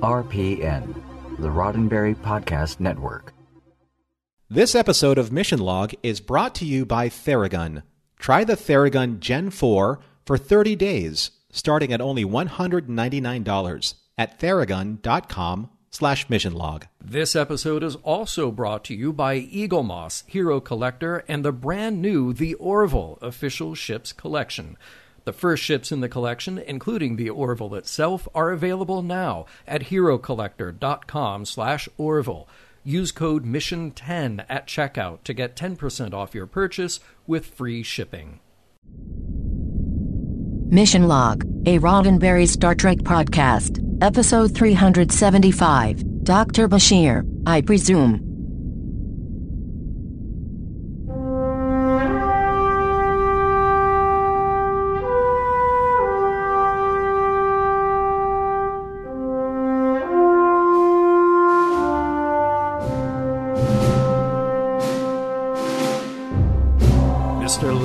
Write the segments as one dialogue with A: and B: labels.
A: RPN, the Roddenberry Podcast Network.
B: This episode of Mission Log is brought to you by Theragun. Try the Theragun Gen 4 for 30 days, starting at only $199 at theragun.com slash mission log.
C: This episode is also brought to you by Eaglemoss, Hero Collector, and the brand new The Orville official ships collection. The first ships in the collection, including the Orville itself, are available now at herocollector.com slash Orville. Use code MISSION10 at checkout to get 10% off your purchase with free shipping.
D: Mission Log, a Roddenberry Star Trek podcast, episode 375. Dr. Bashir, I presume.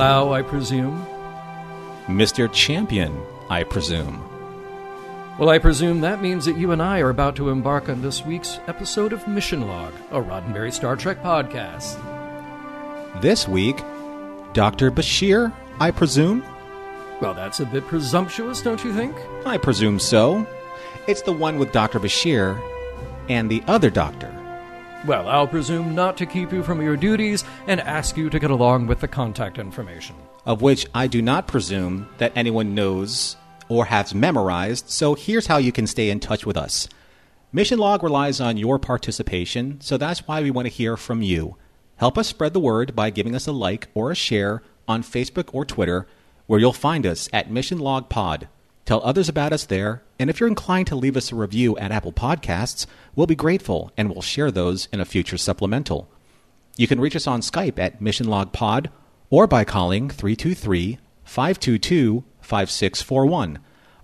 C: Lau, I presume?
B: Mr. Champion, I presume.
C: Well, I presume that means that you and I are about to embark on this week's episode of Mission Log, a Roddenberry Star Trek podcast.
B: This week, Dr. Bashir, I presume?
C: Well, that's a bit presumptuous, don't you think?
B: I presume so. It's the one with Dr. Bashir and the other doctor.
C: Well, I'll presume not to keep you from your duties and ask you to get along with the contact information.
B: Of which I do not presume that anyone knows or has memorized, so here's how you can stay in touch with us. Mission Log relies on your participation, so that's why we want to hear from you. Help us spread the word by giving us a like or a share on Facebook or Twitter, where you'll find us at Mission Log Pod. Tell others about us there, and if you're inclined to leave us a review at Apple Podcasts, we'll be grateful and we'll share those in a future supplemental. You can reach us on Skype at Mission Log Pod or by calling 323 522 5641.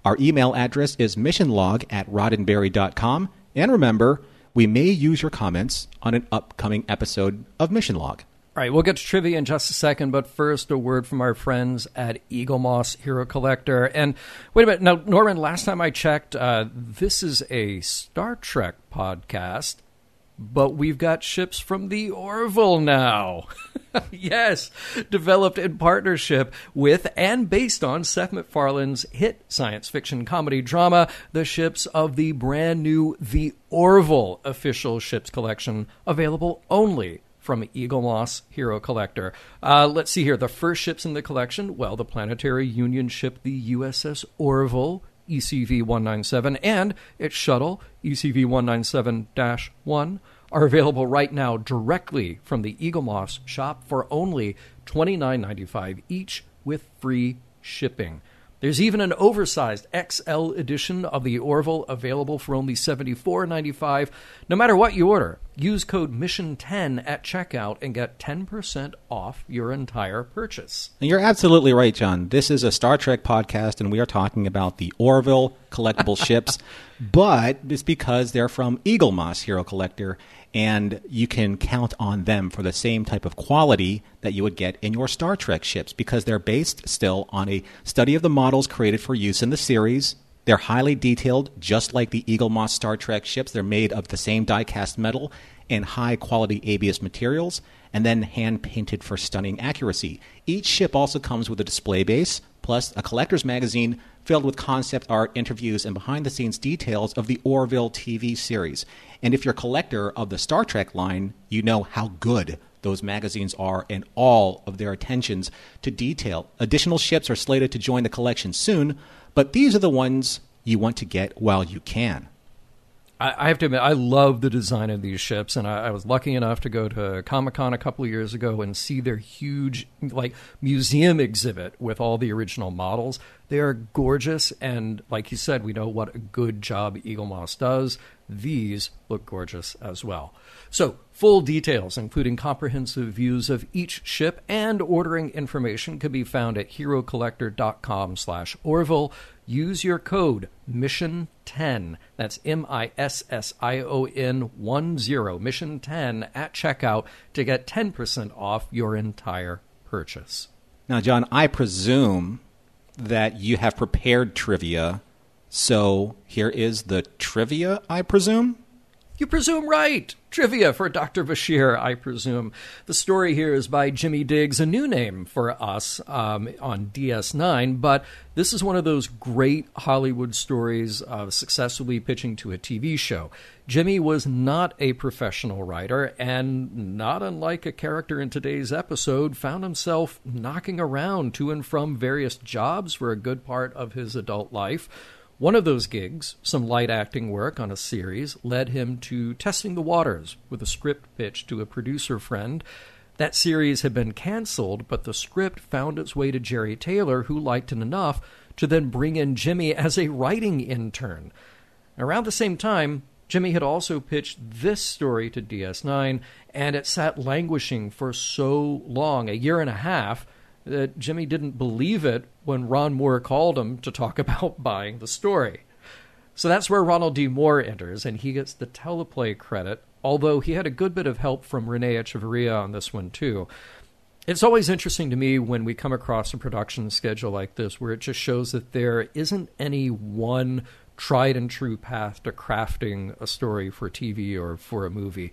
B: Our email address is missionlog at roddenberry.com. And remember, we may use your comments on an upcoming episode of Mission Log.
C: All right, we'll get to trivia in just a second, but first, a word from our friends at Eaglemoss Hero Collector. And wait a minute, now, Norman, last time I checked, uh, this is a Star Trek podcast, but we've got ships from the Orville now. yes, developed in partnership with and based on Seth MacFarlane's hit science fiction comedy drama, The Ships of the brand new The Orville official ships collection, available only from Eaglemoss Hero Collector. Uh, let's see here. The first ships in the collection, well, the Planetary Union ship, the USS Orville, ECV 197, and its shuttle, ECV 197 1, are available right now directly from the Eaglemoss shop for only $29.95 each with free shipping. There's even an oversized XL edition of the Orville available for only $74.95. No matter what you order, use code MISSION10 at checkout and get 10% off your entire purchase.
B: And you're absolutely right, John. This is a Star Trek podcast, and we are talking about the Orville collectible ships, but it's because they're from Eaglemoss Hero Collector, and you can count on them for the same type of quality that you would get in your Star Trek ships because they're based still on a study of the models created for use in the series. They're highly detailed, just like the Eaglemoss Star Trek ships. They're made of the same die cast metal and high quality ABS materials, and then hand painted for stunning accuracy. Each ship also comes with a display base, plus a collector's magazine filled with concept art, interviews, and behind the scenes details of the Orville TV series. And if you're a collector of the Star Trek line, you know how good those magazines are and all of their attentions to detail. Additional ships are slated to join the collection soon, but these are the ones you want to get while you can.
C: I, I have to admit, I love the design of these ships, and I, I was lucky enough to go to Comic Con a couple of years ago and see their huge, like, museum exhibit with all the original models. They are gorgeous, and like you said, we know what a good job Eaglemoss does. these look gorgeous as well. So, full details, including comprehensive views of each ship and ordering information, can be found at herocollector.com slash Orville. Use your code Mission10. That's M I S S I O N 1 0, Mission 10 at checkout to get 10% off your entire purchase.
B: Now, John, I presume that you have prepared trivia. So here is the trivia, I presume?
C: You presume right. Trivia for Dr. Bashir, I presume. The story here is by Jimmy Diggs, a new name for us um, on DS9, but this is one of those great Hollywood stories of successfully pitching to a TV show. Jimmy was not a professional writer, and not unlike a character in today's episode, found himself knocking around to and from various jobs for a good part of his adult life one of those gigs, some light acting work on a series, led him to testing the waters with a script pitch to a producer friend. That series had been canceled, but the script found its way to Jeri Taylor, who liked it enough to then bring in Jimmy as a writing intern. Around the same time, Jimmy had also pitched this story to DS9, and it sat languishing for so long, a year and a half, that Jimmy didn't believe it when Ron Moore called him to talk about buying the story. So that's where Ronald D. Moore enters, and he gets the teleplay credit, although he had a good bit of help from René Echevarria on this one, too. It's always interesting to me when we come across a production schedule like this where it just shows that there isn't any one tried and true path to crafting a story for TV or for a movie.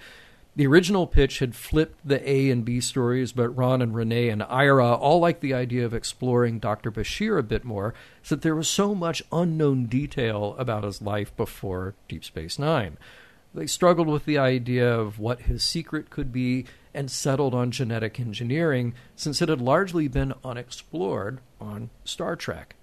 C: The original pitch had flipped the A and B stories, but Ron and René and Ira all liked the idea of exploring Dr. Bashir a bit more, so that there was so much unknown detail about his life before Deep Space Nine. They struggled with the idea of what his secret could be and settled on genetic engineering, since it had largely been unexplored on Star Trek.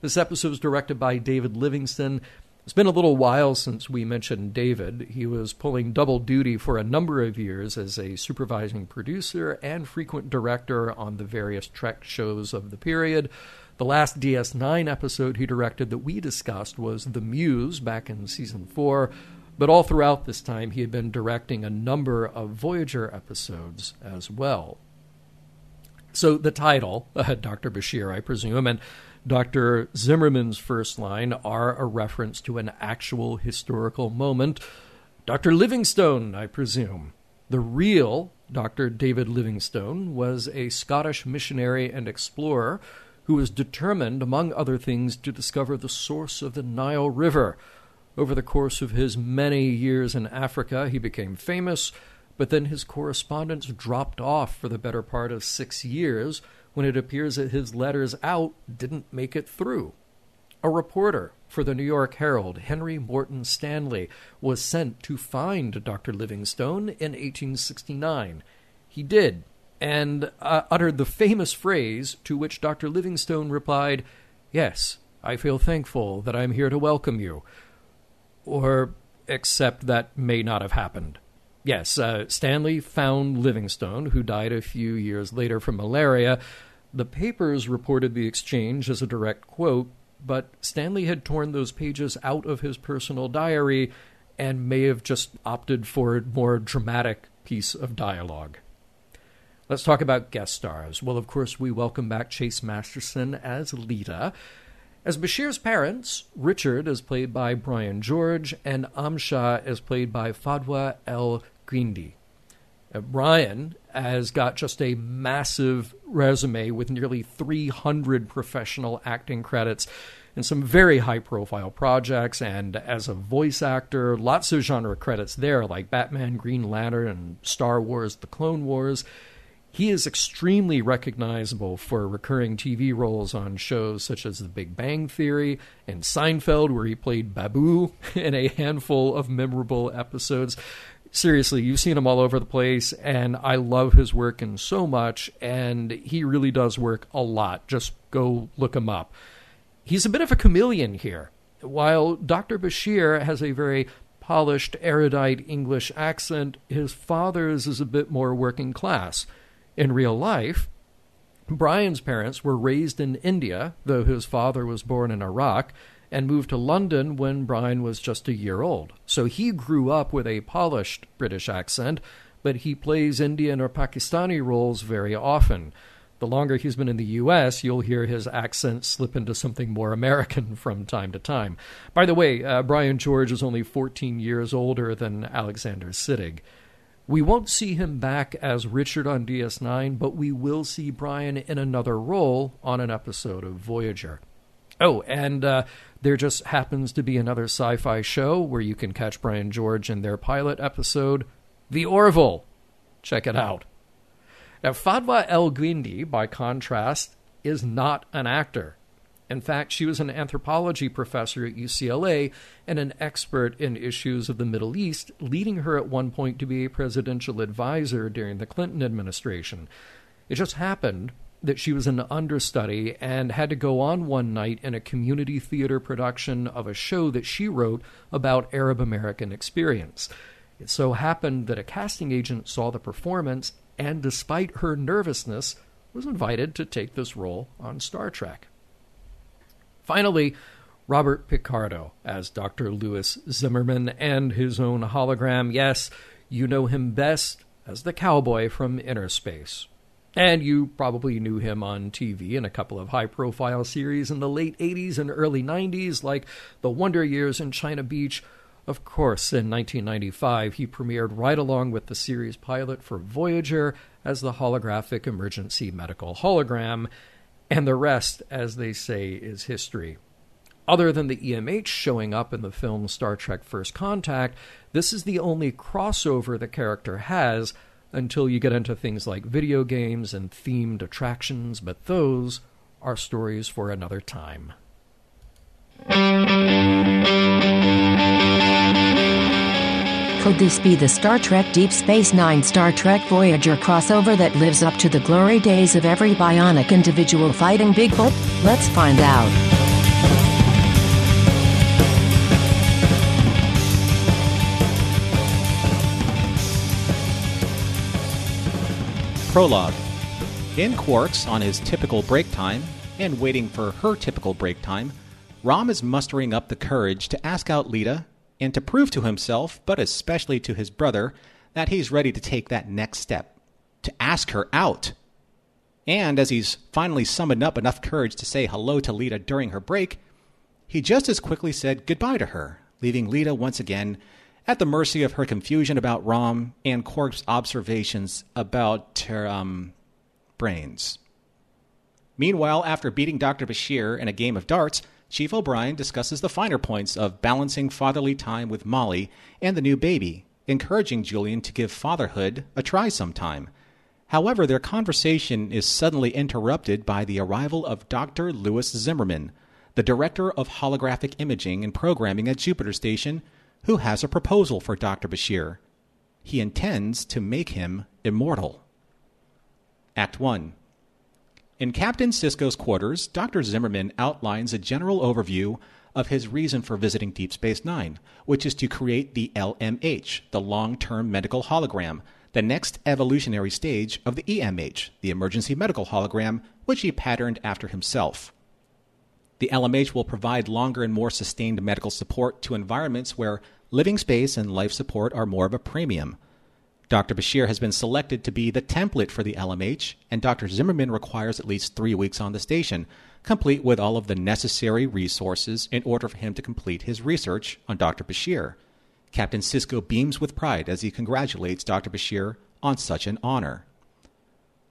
C: This episode was directed by David Livingston it's been a little while since we mentioned David. He was pulling double duty for a number of years as a supervising producer and frequent director on the various Trek shows of the period. The last DS9 episode he directed that we discussed was The Muse back in season 4, but all throughout this time he had been directing a number of Voyager episodes as well. So the title, uh, Dr. Bashir, I presume, and Dr. Zimmerman's first line are a reference to an actual historical moment. Dr. Livingstone, I presume. The real Dr. David Livingstone was a Scottish missionary and explorer who was determined, among other things, to discover the source of the Nile River. Over the course of his many years in Africa, he became famous, but then his correspondence dropped off for the better part of six years when it appears that his letters out didn't make it through. A reporter for the New York Herald, Henry Morton Stanley, was sent to find Dr. Livingstone in 1869. He did, and uh, uttered the famous phrase to which Dr. Livingstone replied, Yes, I feel thankful that I'm here to welcome you. Or, except that may not have happened. Yes, uh, Stanley found Livingstone, who died a few years later from malaria. The papers reported the exchange as a direct quote, but Stanley had torn those pages out of his personal diary and may have just opted for a more dramatic piece of dialogue. Let's talk about guest stars. Well, of course, we welcome back Chase Masterson as Leeta. As Bashir's parents, Richard is played by Brian George, and Amsha is played by Fadwa El Guindi. Uh, Brian has got just a massive resume with nearly 300 professional acting credits and some very high profile projects. And as a voice actor, lots of genre credits there, like Batman, Green Lantern, and Star Wars The Clone Wars. He is extremely recognizable for recurring TV roles on shows such as The Big Bang Theory and Seinfeld, where he played Babu in a handful of memorable episodes. Seriously, you've seen him all over the place, and I love his work and so much, and he really does work a lot. Just go look him up. He's a bit of a chameleon here. While Dr. Bashir has a very polished, erudite English accent, his father's is a bit more working class. In real life, Brian's parents were raised in India, though his father was born in Iraq, and moved to London when Brian was just a year old. So he grew up with a polished British accent, but he plays Indian or Pakistani roles very often. The longer he's been in the U.S., you'll hear his accent slip into something more American from time to time. By the way, uh, Brian George is only 14 years older than Alexander Siddig. We won't see him back as Richard on DS9, but we will see Brian in another role on an episode of Voyager. Oh, and uh, there just happens to be another sci fi show where you can catch Brian George in their pilot episode, The Orville. Check it out. Now, Fadwa El Guindi, by contrast, is not an actor. In fact, she was an anthropology professor at UCLA and an expert in issues of the Middle East, leading her at one point to be a presidential advisor during the Clinton administration. It just happened that she was an understudy and had to go on one night in a community theater production of a show that she wrote about Arab American experience. It so happened that a casting agent saw the performance and despite her nervousness, was invited to take this role on Star Trek. Finally, Robert Picardo as Dr. Lewis Zimmerman and his own hologram. Yes, you know him best as the cowboy from Inner Space. And you probably knew him on TV in a couple of high profile series in the late 80s and early 90s, like The Wonder Years and China Beach of course, in 1995, he premiered right along with the series pilot for Voyager as the holographic emergency medical hologram, and the rest, as they say, is history. Other than the EMH showing up in the film Star Trek First Contact, this is the only crossover the character has until you get into things like video games and themed attractions, but those are stories for another time.
E: Could this be the Star Trek Deep Space Nine Star Trek Voyager crossover that lives up to the glory days of every bionic individual fighting Bigfoot? Let's find out.
B: Prologue. In Quarks, on his typical break time, and waiting for her typical break time, Rom is mustering up the courage to ask out Leeta and to prove to himself, but especially to his brother, that he's ready to take that next step, to ask her out. And as he's finally summoned up enough courage to say hello to Leeta during her break, he just as quickly said goodbye to her, leaving Leeta once again at the mercy of her confusion about Rom and Quark's observations about her um, brains. Meanwhile, after beating Dr. Bashir in a game of darts, Chief O'Brien discusses the finer points of balancing fatherly time with Molly and the new baby, encouraging Julian to give fatherhood a try sometime. However, their conversation is suddenly interrupted by the arrival of Dr. Lewis Zimmerman, the director of holographic imaging and programming at Jupiter Station, who has a proposal for Dr. Bashir. He intends to make him immortal. Act 1 in Captain Sisko's quarters, Dr. Zimmerman outlines a general overview of his reason for visiting Deep Space Nine, which is to create the LMH, the long term medical hologram, the next evolutionary stage of the EMH, the emergency medical hologram, which he patterned after himself. The LMH will provide longer and more sustained medical support to environments where living space and life support are more of a premium. Dr. Bashir has been selected to be the template for the LMH, and Dr. Zimmerman requires at least three weeks on the station, complete with all of the necessary resources in order for him to complete his research on Dr. Bashir. Captain Sisko beams with pride as he congratulates Dr. Bashir on such an honor.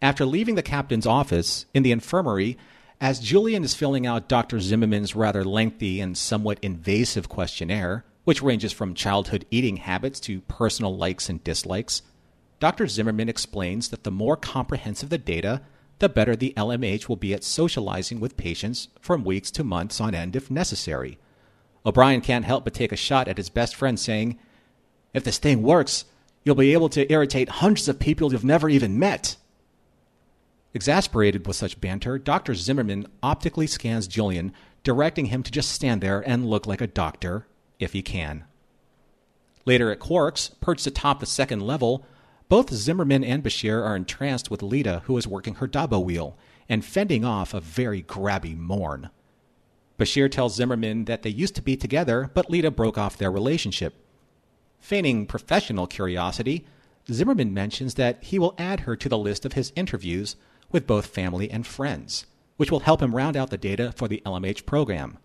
B: After leaving the captain's office in the infirmary, as Julian is filling out Dr. Zimmerman's rather lengthy and somewhat invasive questionnaire, which ranges from childhood eating habits to personal likes and dislikes, Dr. Zimmerman explains that the more comprehensive the data, the better the LMH will be at socializing with patients from weeks to months on end if necessary. O'Brien can't help but take a shot at his best friend, saying, If this thing works, you'll be able to irritate hundreds of people you've never even met. Exasperated with such banter, Dr. Zimmerman optically scans Julian, directing him to just stand there and look like a doctor, if he can. Later at Quarks, perched atop the second level, both Zimmerman and Bashir are entranced with Leeta, who is working her Dabo wheel and fending off a very grabby Morn. Bashir tells Zimmerman that they used to be together, but Leeta broke off their relationship. Feigning professional curiosity, Zimmerman mentions that he will add her to the list of his interviews with both family and friends, which will help him round out the data for the LMH program.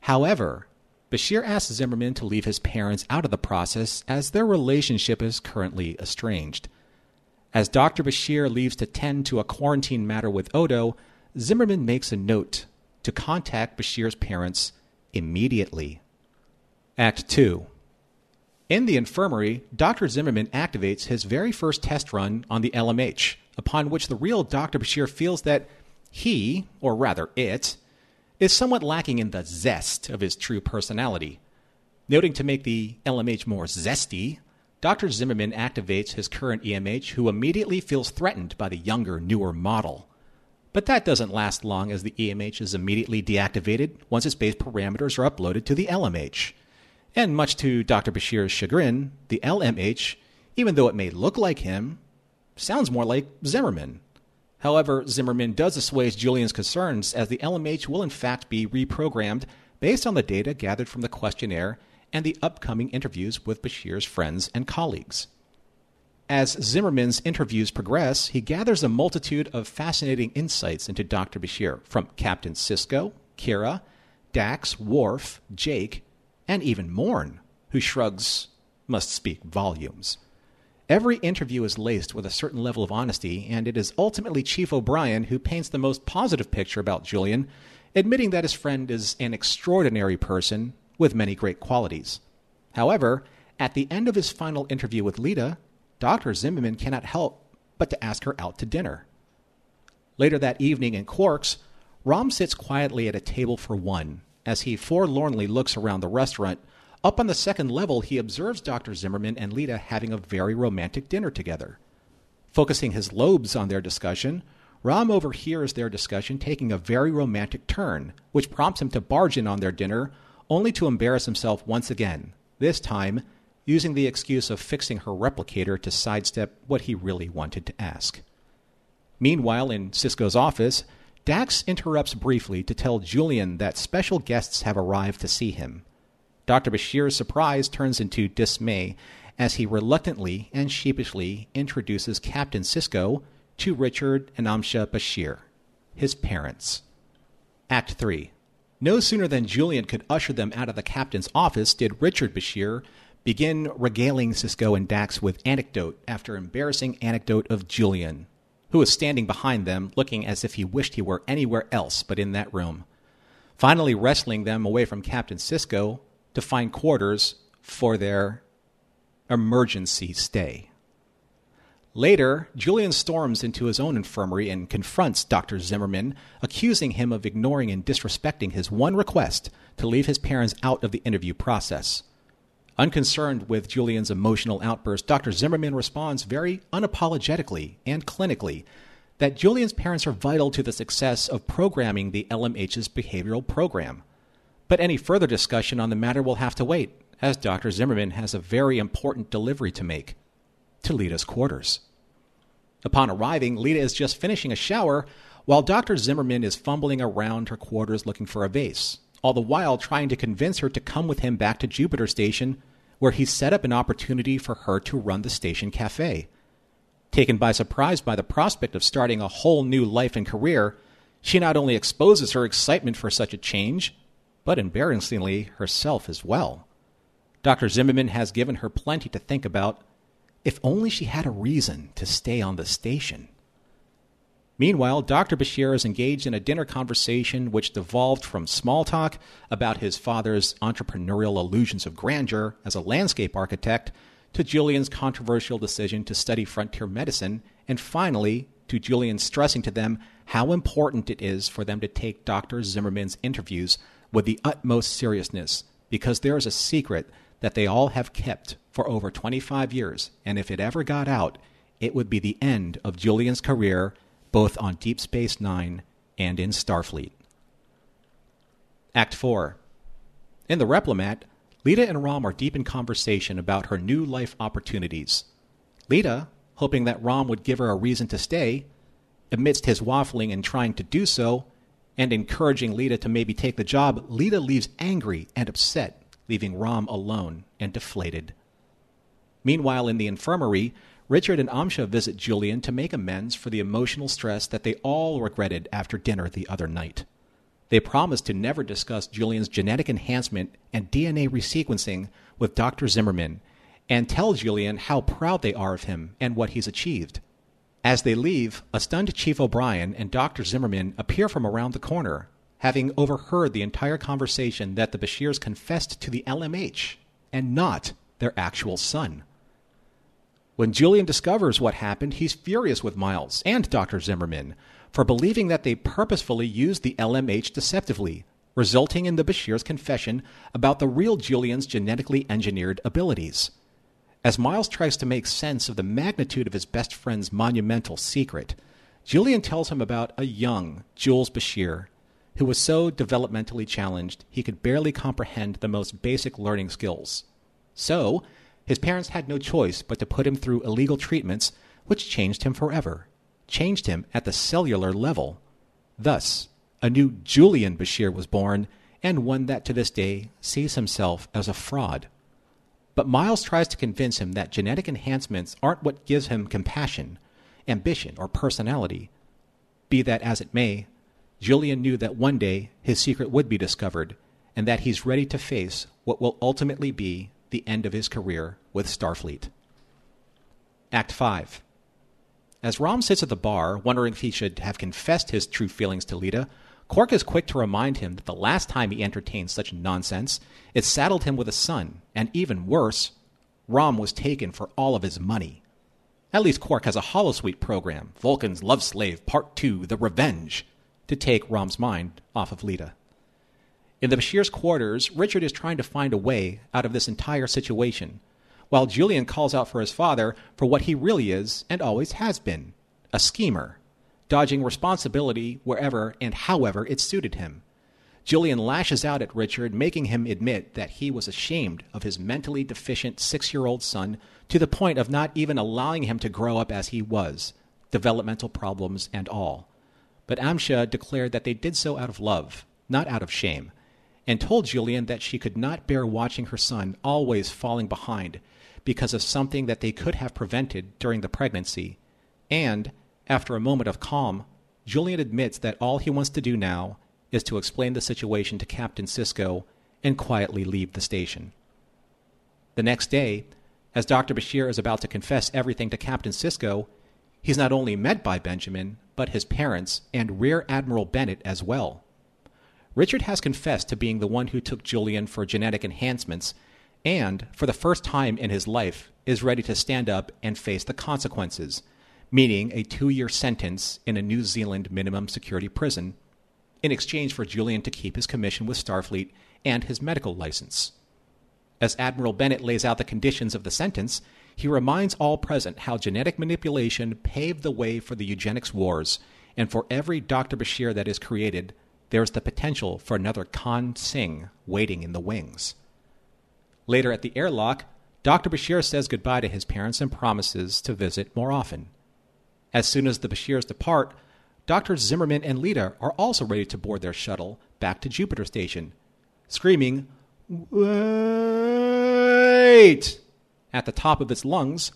B: However, Bashir asks Zimmerman to leave his parents out of the process as their relationship is currently estranged. As Dr. Bashir leaves to tend to a quarantine matter with Odo, Zimmerman makes a note to contact Bashir's parents immediately. Act 2 In the infirmary, Dr. Zimmerman activates his very first test run on the LMH, upon which the real Dr. Bashir feels that he, or rather it, is somewhat lacking in the zest of his true personality. Noting to make the LMH more zesty, Dr. Zimmerman activates his current EMH, who immediately feels threatened by the younger, newer model. But that doesn't last long as the EMH is immediately deactivated once its base parameters are uploaded to the LMH. And much to Dr. Bashir's chagrin, the LMH, even though it may look like him, sounds more like Zimmerman. However, Zimmerman does assuage Julian's concerns as the LMH will in fact be reprogrammed based on the data gathered from the questionnaire and the upcoming interviews with Bashir's friends and colleagues. As Zimmerman's interviews progress, he gathers a multitude of fascinating insights into Dr. Bashir from Captain Sisko, Kira, Dax, Worf, Jake, and even Morn, who shrugs must speak volumes. Every interview is laced with a certain level of honesty, and it is ultimately Chief O'Brien who paints the most positive picture about Julian, admitting that his friend is an extraordinary person with many great qualities. However, at the end of his final interview with Leeta, Dr. Zimmerman cannot help but to ask her out to dinner. Later that evening in Quarks, Rom sits quietly at a table for one as he forlornly looks around the restaurant up on the second level, he observes Dr. Zimmerman and Leeta having a very romantic dinner together. Focusing his lobes on their discussion, Rom overhears their discussion taking a very romantic turn, which prompts him to barge in on their dinner, only to embarrass himself once again, this time using the excuse of fixing her replicator to sidestep what he really wanted to ask. Meanwhile, in Sisko's office, Dax interrupts briefly to tell Julian that special guests have arrived to see him. Dr. Bashir's surprise turns into dismay as he reluctantly and sheepishly introduces Captain Sisko to Richard and Amsha Bashir, his parents. Act 3. No sooner than Julian could usher them out of the captain's office did Richard Bashir begin regaling Sisko and Dax with anecdote after embarrassing anecdote of Julian, who was standing behind them looking as if he wished he were anywhere else but in that room. Finally, wrestling them away from Captain Sisko, to find quarters for their emergency stay. Later, Julian storms into his own infirmary and confronts Dr. Zimmerman, accusing him of ignoring and disrespecting his one request to leave his parents out of the interview process. Unconcerned with Julian's emotional outburst, Dr. Zimmerman responds very unapologetically and clinically that Julian's parents are vital to the success of programming the LMH's behavioral program. But any further discussion on the matter will have to wait, as Dr. Zimmerman has a very important delivery to make to Leeta's quarters. Upon arriving, Leeta is just finishing a shower while Dr. Zimmerman is fumbling around her quarters looking for a vase, all the while trying to convince her to come with him back to Jupiter Station, where he's set up an opportunity for her to run the station cafe. Taken by surprise by the prospect of starting a whole new life and career, she not only exposes her excitement for such a change, but embarrassingly herself as well. Dr. Zimmerman has given her plenty to think about, if only she had a reason to stay on the station. Meanwhile, Dr. Bashir is engaged in a dinner conversation which devolved from small talk about his father's entrepreneurial illusions of grandeur as a landscape architect to Julian's controversial decision to study frontier medicine, and finally to Julian stressing to them how important it is for them to take Dr. Zimmerman's interviews with the utmost seriousness because there is a secret that they all have kept for over 25 years, and if it ever got out, it would be the end of Julian's career both on Deep Space Nine and in Starfleet. Act 4 In the Replimat, Leeta and Rom are deep in conversation about her new life opportunities. Leeta, hoping that Rom would give her a reason to stay, amidst his waffling and trying to do so, and encouraging Leeta to maybe take the job, Leeta leaves angry and upset, leaving Rom alone and deflated. Meanwhile, in the infirmary, Richard and Amsha visit Julian to make amends for the emotional stress that they all regretted after dinner the other night. They promise to never discuss Julian's genetic enhancement and DNA resequencing with Dr. Zimmerman and tell Julian how proud they are of him and what he's achieved. As they leave, a stunned Chief O'Brien and Dr. Zimmerman appear from around the corner, having overheard the entire conversation that the Bashirs confessed to the LMH and not their actual son. When Julian discovers what happened, he's furious with Miles and Dr. Zimmerman for believing that they purposefully used the LMH deceptively, resulting in the Bashir's confession about the real Julian's genetically engineered abilities. As Miles tries to make sense of the magnitude of his best friend's monumental secret, Julian tells him about a young Jules Bashir who was so developmentally challenged he could barely comprehend the most basic learning skills. So, his parents had no choice but to put him through illegal treatments, which changed him forever, changed him at the cellular level. Thus, a new Julian Bashir was born, and one that to this day sees himself as a fraud. But Miles tries to convince him that genetic enhancements aren't what gives him compassion, ambition, or personality. Be that as it may, Julian knew that one day his secret would be discovered, and that he's ready to face what will ultimately be the end of his career with Starfleet. Act 5. As Rom sits at the bar, wondering if he should have confessed his true feelings to Leeta, Quark is quick to remind him that the last time he entertained such nonsense, it saddled him with a son, and even worse, Rom was taken for all of his money. At least Quark has a holosuite program, Vulcan's Love Slave Part 2 The Revenge, to take Rom's mind off of Leeta. In the Bashir's quarters, Richard is trying to find a way out of this entire situation, while Julian calls out for his father for what he really is and always has been a schemer, dodging responsibility wherever and however it suited him. Julian lashes out at Richard, making him admit that he was ashamed of his mentally deficient six year old son to the point of not even allowing him to grow up as he was, developmental problems and all. But Amsha declared that they did so out of love, not out of shame and told Julian that she could not bear watching her son always falling behind because of something that they could have prevented during the pregnancy. And, after a moment of calm, Julian admits that all he wants to do now is to explain the situation to Captain Sisko and quietly leave the station. The next day, as Dr. Bashir is about to confess everything to Captain Sisko, he's not only met by Benjamin, but his parents and Rear Admiral Bennett as well. Richard has confessed to being the one who took Julian for genetic enhancements and, for the first time in his life, is ready to stand up and face the consequences, meaning a two year sentence in a New Zealand minimum security prison, in exchange for Julian to keep his commission with Starfleet and his medical license. As Admiral Bennett lays out the conditions of the sentence, he reminds all present how genetic manipulation paved the way for the eugenics wars, and for every Dr. Bashir that is created, there's the potential for another Khan Singh waiting in the wings. Later at the airlock, Dr. Bashir says goodbye to his parents and promises to visit more often. As soon as the Bashirs depart, Dr. Zimmerman and Leeta are also ready to board their shuttle back to Jupiter Station, screaming, Wait! At the top of his lungs,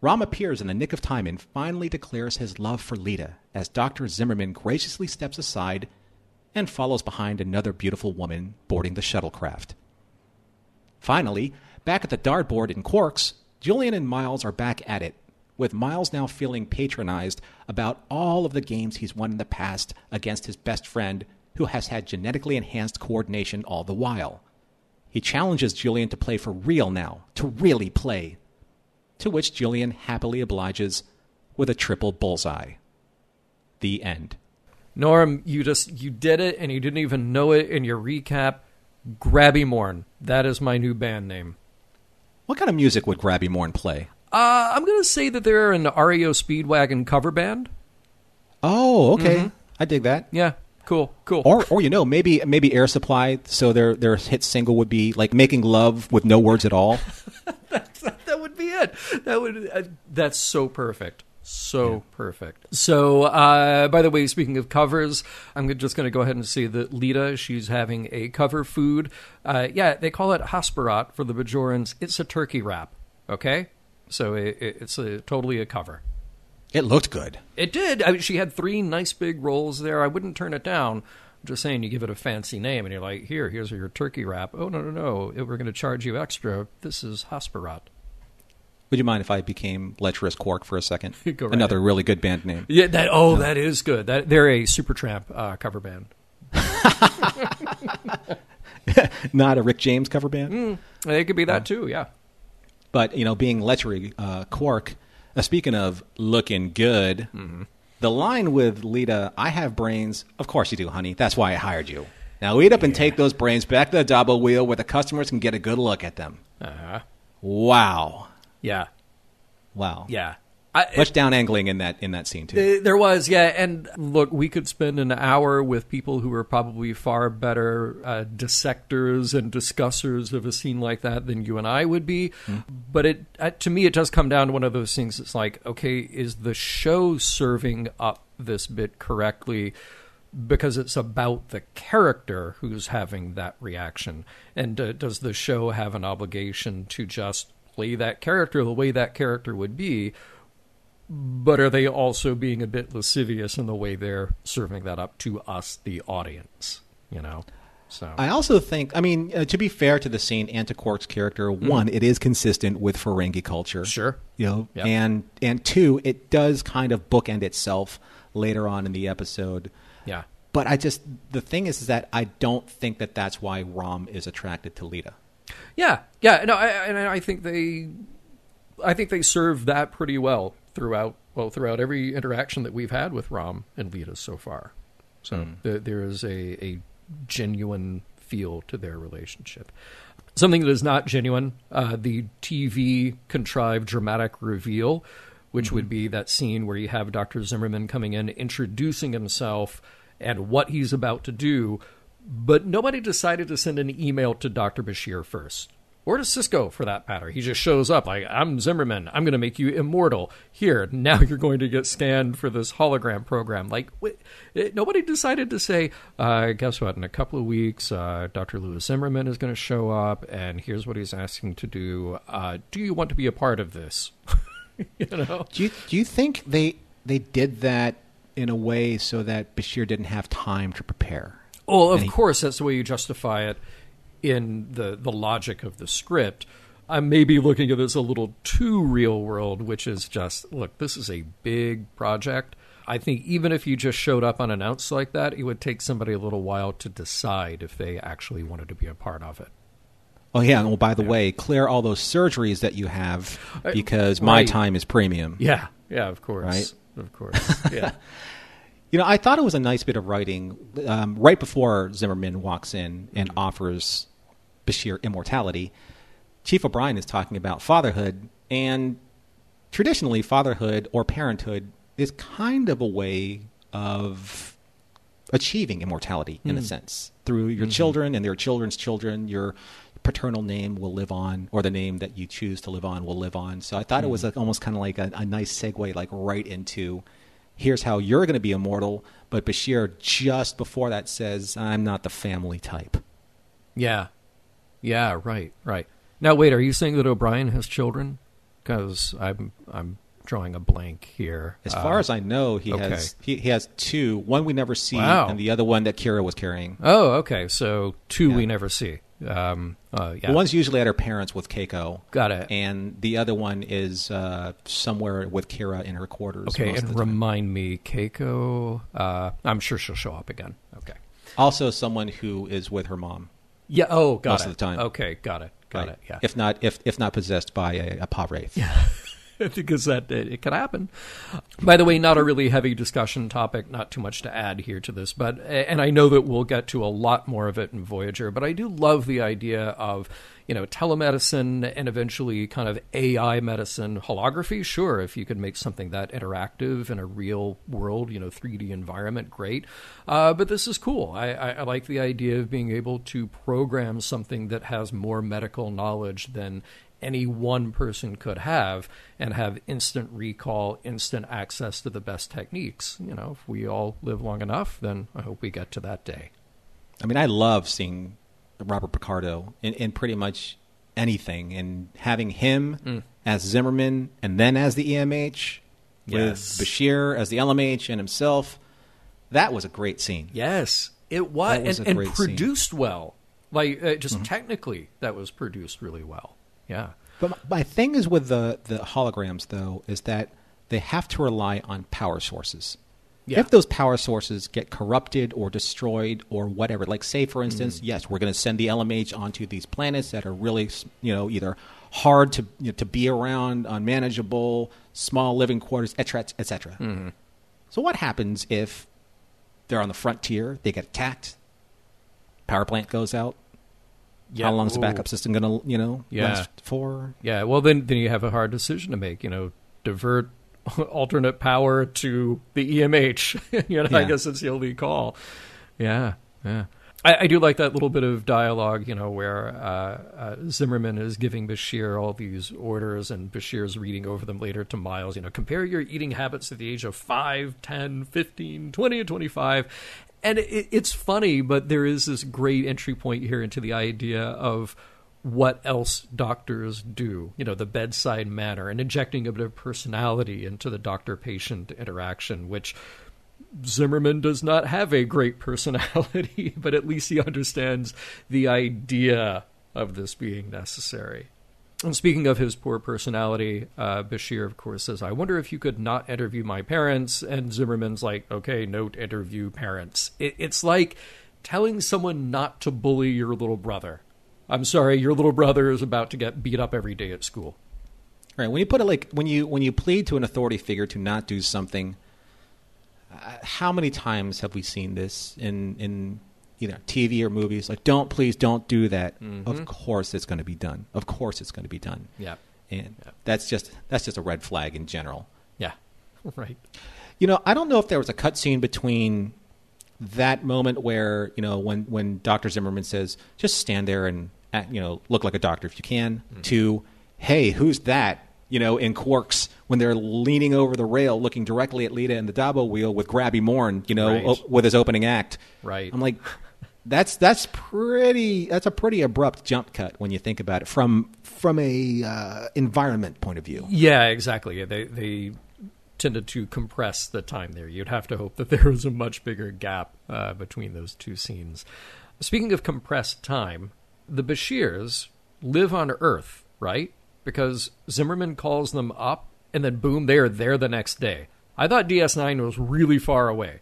B: Rom appears in the nick of time and finally declares his love for Leeta as Dr. Zimmerman graciously steps aside and follows behind another beautiful woman boarding the shuttlecraft. Finally, back at the dartboard in Quarks, Julian and Miles are back at it, with Miles now feeling patronized about all of the games he's won in the past against his best friend, who has had genetically enhanced coordination all the while. He challenges Julian to play for real now, to really play. To which Julian happily obliges with a triple bullseye. The end.
C: Norm, you just you did it and you didn't even know it in your recap. Grabby Morn. That is my new band name.
B: What kind of music would Grabby Morn play?
C: Uh, I'm going to say that they're an REO Speedwagon cover band.
B: Oh, okay. I dig that.
C: Yeah, cool, cool.
B: Or, or you know, maybe maybe Air Supply. So their their hit single would be like "Making Love" with no words at all.
C: that that, would be it. That would. Uh, that's so perfect. So perfect. So, uh, by the way, speaking of covers, I'm just going to go ahead and say that Leeta, she's having a cover food. Uh, yeah, they call it Hasperat for the Bajorans. It's a turkey wrap, okay? So it, it- it's a, totally a cover.
B: It looked good.
C: It did. I mean, she had three nice big rolls there. I wouldn't turn it down. I'm just saying, you give it a fancy name, and you're like, "Here, here's your turkey wrap." Oh no, no, no! We're going to charge you extra. This is Hasperat.
B: Would you mind if I became Lecherous Quark for a second?
C: Right
B: Another
C: ahead.
B: really good band name.
C: Yeah, that. Oh, that is good. That they're a Supertramp uh, cover band.
B: Not a Rick James cover band.
C: Mm. It could be that too. Yeah.
B: But you know, being Lechery uh, Quark. Uh, speaking of looking good, the line with Leeta, "I have brains." Of course you do, honey. That's why I hired you. Now eat up and take those brains back to the dabo wheel where the customers can get a good look at them.
C: Uh-huh.
B: Wow,
C: Yeah.
B: wow,
C: Yeah. I,
B: Much down angling in that in that scene too.
C: There was, yeah. And look, we could spend an hour with people who are probably far better uh, dissectors and discussers of a scene like that than you and I would be. But it, uh, to me, it does come down to one of those things. It's like, okay, is the show serving up this bit correctly? Because it's about the character who's having that reaction, and uh, does the show have an obligation to just play that character the way that character would be? But are they also being a bit lascivious in the way they're serving that up to us, the audience? You know, so
B: I also think, I mean, uh, to be fair to the scene and to Quark's character, one, it is consistent with Ferengi culture.
C: Sure.
B: You know,
C: Yep.
B: and and two, it does kind of bookend itself later on in the episode.
C: yeah,
B: But I just the thing is, is that I don't think that that's why Rom is attracted to Leeta.
C: yeah, yeah. No, I, and I think they, I think they serve that pretty well throughout. Well, throughout every interaction that we've had with Rom and Leeta so far. So there, there is a, a genuine feel to their relationship. Something that is not genuine, uh, the TV contrived dramatic reveal, which would be that scene where you have Dr. Zimmerman coming in, introducing himself and what he's about to do, but nobody decided to send an email to Dr. Bashir first. Or to Sisko, for that matter. He just shows up like, I'm Zimmerman. I'm going to make you immortal. Here, now you're going to get scanned for this hologram program. Like, it, nobody decided to say, uh, guess what? In a couple of weeks, uh, Dr. Lewis Zimmerman is going to show up, and here's what he's asking to do. Uh, do you want to be a part of this? you know?
B: Do you do you think they they did that in a way so that Bashir didn't have time to prepare?
C: Well, of
B: he-
C: course, that's the way you justify it in the, the logic of the script. I may be looking at this a little too real world, which is just look, this is a big project. I think even if you just showed up unannounced like that, it would take somebody a little while to decide if they actually wanted to be a part of it.
B: Oh yeah, and well by the way, clear all those surgeries that you have because my
C: Uh, right.
B: time is premium.
C: Yeah, yeah, of course,
B: Right?
C: of course, yeah.
B: You know, I thought it was a nice bit of writing um, right before Zimmerman walks in and
C: Mm-hmm.
B: offers Bashir immortality. Chief O'Brien is talking about fatherhood, and traditionally, fatherhood or parenthood is kind of a way of achieving immortality in a sense through your children and their children's children. Your paternal name will live on, or the name that you choose to live on will live on. So I thought it was like, almost kind of like a, a nice segue, like right into here's how you're going to be immortal. But Bashir just before that says, "I'm not the family type."
C: Yeah. Yeah, right, right. Now wait, are you saying that O'Brien has children? Cuz I'm I'm drawing a blank here.
B: As
C: Uh,
B: far as I know, he
C: okay.
B: has he, he has two. One we never see,
C: Wow.
B: and the other one that Kira was carrying.
C: Oh, okay. So two
B: Yeah.
C: we never see. Um uh yeah.
B: One's usually at her parents with Keiko.
C: Got it.
B: And the other one is uh, somewhere with Kira in her quarters.
C: okay, and
B: the time.
C: remind me Keiko uh I'm sure she'll show up again. Okay.
B: also someone who is with her mom.
C: Yeah, oh, got
B: Most
C: it.
B: of the time.
C: Okay, got it. Got
B: right?
C: it. Yeah.
B: If not, if if not possessed by a, a Pah-wraith.
C: because that it, it could happen. By the way, not a really heavy discussion topic, not too much to add here to this, but and I know that we'll get to a lot more of it in Voyager, but I do love the idea of you know telemedicine and eventually kind of AI medicine holography. Sure, if you could make something that interactive in a real world, you know, 3D environment, great. Uh, but this is cool. I, I, I like the idea of being able to program something that has more medical knowledge than any one person could have and have instant recall, instant access to the best techniques. You know, if we all live long enough, then I hope we get to that day.
B: I mean, I love seeing Robert Picardo in, in pretty much anything, and having him
C: Mm.
B: as Zimmerman and then as the EMH
C: Yes.
B: with Bashir as the LMH and himself. That was a great scene.
C: Yes, it was,
B: was
C: and, and
B: great scene.
C: produced well. Like uh, just
B: Mm-hmm.
C: technically, that was produced really well. Yeah.
B: But my, thing is with the, the holograms, though, is that they have to rely on power sources.
C: Yeah.
B: If those power sources get corrupted or destroyed or whatever, like say for instance, mm-hmm. yes, we're going to send the LMH onto these planets that are really, you know, either hard to you know, to be around, unmanageable, small living quarters, etc., etc. Mm-hmm. So what happens if they're on the frontier, they get attacked, power plant goes out? How long is the backup system going to, you know,
C: Yeah.
B: last for?
C: Yeah, well, then then you have a hard decision to make. You know, divert alternate power to the EMH. you know, I guess it's the only call. Yeah, yeah. I, I do like that little bit of dialogue, you know, where uh, uh, Zimmerman is giving Bashir all these orders, and Bashir's reading over them later to Miles. You know, compare your eating habits at the age of 5, 10, 15, 20, and 25. And it, it's funny, but there is this great entry point here into the idea of what else doctors do, you know, the bedside manner, and injecting a bit of personality into the doctor patient interaction, which Zimmerman does not have a great personality, but at least he understands the idea of this being necessary. And speaking of his poor personality, uh, Bashir, of course, says, I wonder if you could not interview my parents. And Zimmerman's like, okay, note interview parents. It, it's like telling someone not to bully your little brother. I'm sorry, your little brother is about to get beat up every day at school.
B: Right. When you put it like when you when you plead to an authority figure to not do something, uh, how many times have we seen this in in either TV or movies? Like, don't please don't do that. Of mm-hmm. course, it's going to be done. Of course, it's going to be done.
C: Yeah.
B: And that's just that's just a red flag in general.
C: Yeah. Right.
B: You know, I don't know if there was a cutscene between that moment where you know when when Doctor Zimmerman says, "Just stand there and you know look like a doctor if you can," mm. to "Hey, who's that?" You know, in Quark's when they're leaning over the rail, looking directly at Leeta and the Dabo wheel with Grabby Morn, you know,
C: Right.
B: o- with his opening act.
C: Right.
B: I'm like, that's that's pretty that's a pretty abrupt jump cut when you think about it from from a uh, environment point of view.
C: Yeah, exactly. They they tended to compress the time there. You'd have to hope that there was a much bigger gap uh, between those two scenes. Speaking of compressed time, the Bashirs live on Earth, right? Because Zimmerman calls them up, and then boom, they are there the next day. I thought DS9 was really far away.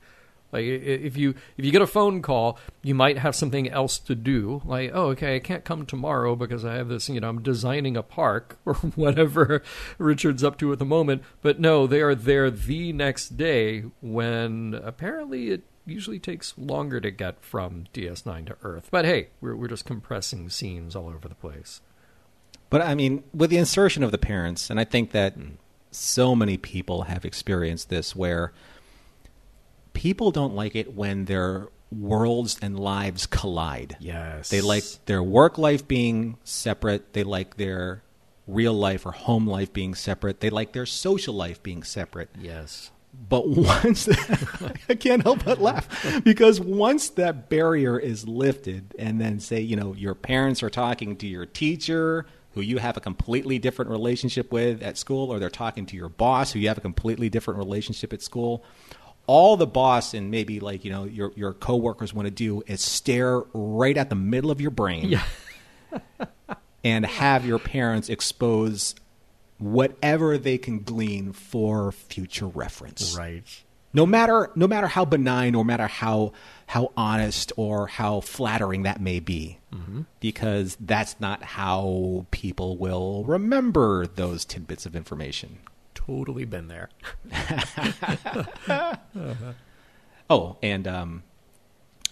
C: Like if you if you get a phone call, you might have something else to do. Like, oh, okay, I can't come tomorrow because I have this. You know, I'm designing a park or whatever Richard's up to at the moment. But no, they are there the next day when apparently it usually takes longer to get from DS9 to Earth. But hey, we're we're just compressing scenes all over the place.
B: But I mean, with the insertion of the parents, and I think that hmm. so many people have experienced this where people don't like it when their worlds and lives collide.
C: Yes.
B: They like their work life being separate, they like their real life or home life being separate, they like their social life being separate.
C: Yes.
B: But once I can't help but laugh because once that barrier is lifted, and then say, you know, your parents are talking to your teacher who you have a completely different relationship with at school, or they're talking to your boss who you have a completely different relationship at school. All the boss and maybe like you know your your coworkers want to do is stare right at the middle of your brain
C: Yeah.
B: and have your parents expose whatever they can glean for future reference
C: Right.
B: no matter no matter how benign no matter how how honest or how flattering that may be mm-hmm. because that's not how people will remember those tidbits of information
C: Totally been there.
B: oh and um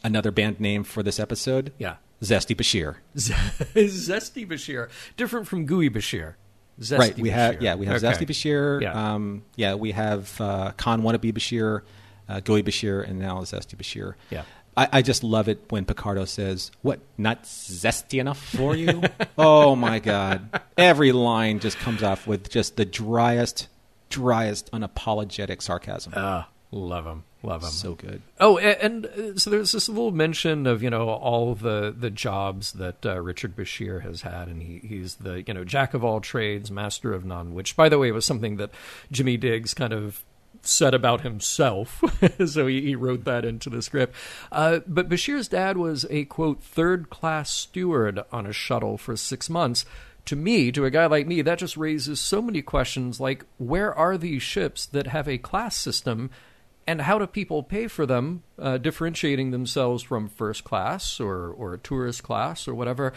B: another band name for this episode
C: Yeah.
B: zesty bashir
C: Zesty Bashir, different from Gooey Bashir. Zesty
B: right we have
C: Bashir.
B: yeah we have
C: Okay.
B: zesty bashir
C: Yeah.
B: um yeah we have uh khan wannabe bashir uh goey bashir and now zesty bashir
C: Yeah.
B: I, I just love it when Picardo says, "What? Not zesty enough for you?" oh my god! Every line just comes off with just the driest, driest, unapologetic sarcasm.
C: Ah, love him, love him.
B: so good.
C: Oh, a- and, uh, so there's this little mention of you know all the the jobs that uh, Richard Bashir has had, and he, he's the you know jack of all trades, master of none. Which, by the way, was something that Jimmy Diggs kind of said about himself. so he, he wrote that into the script. Uh, but Bashir's dad was a quote third class steward on a shuttle for six months. To me, to a guy like me, that just raises so many questions like where are these ships that have a class system and how do people pay for them, uh, differentiating themselves from first class or, or tourist class or whatever?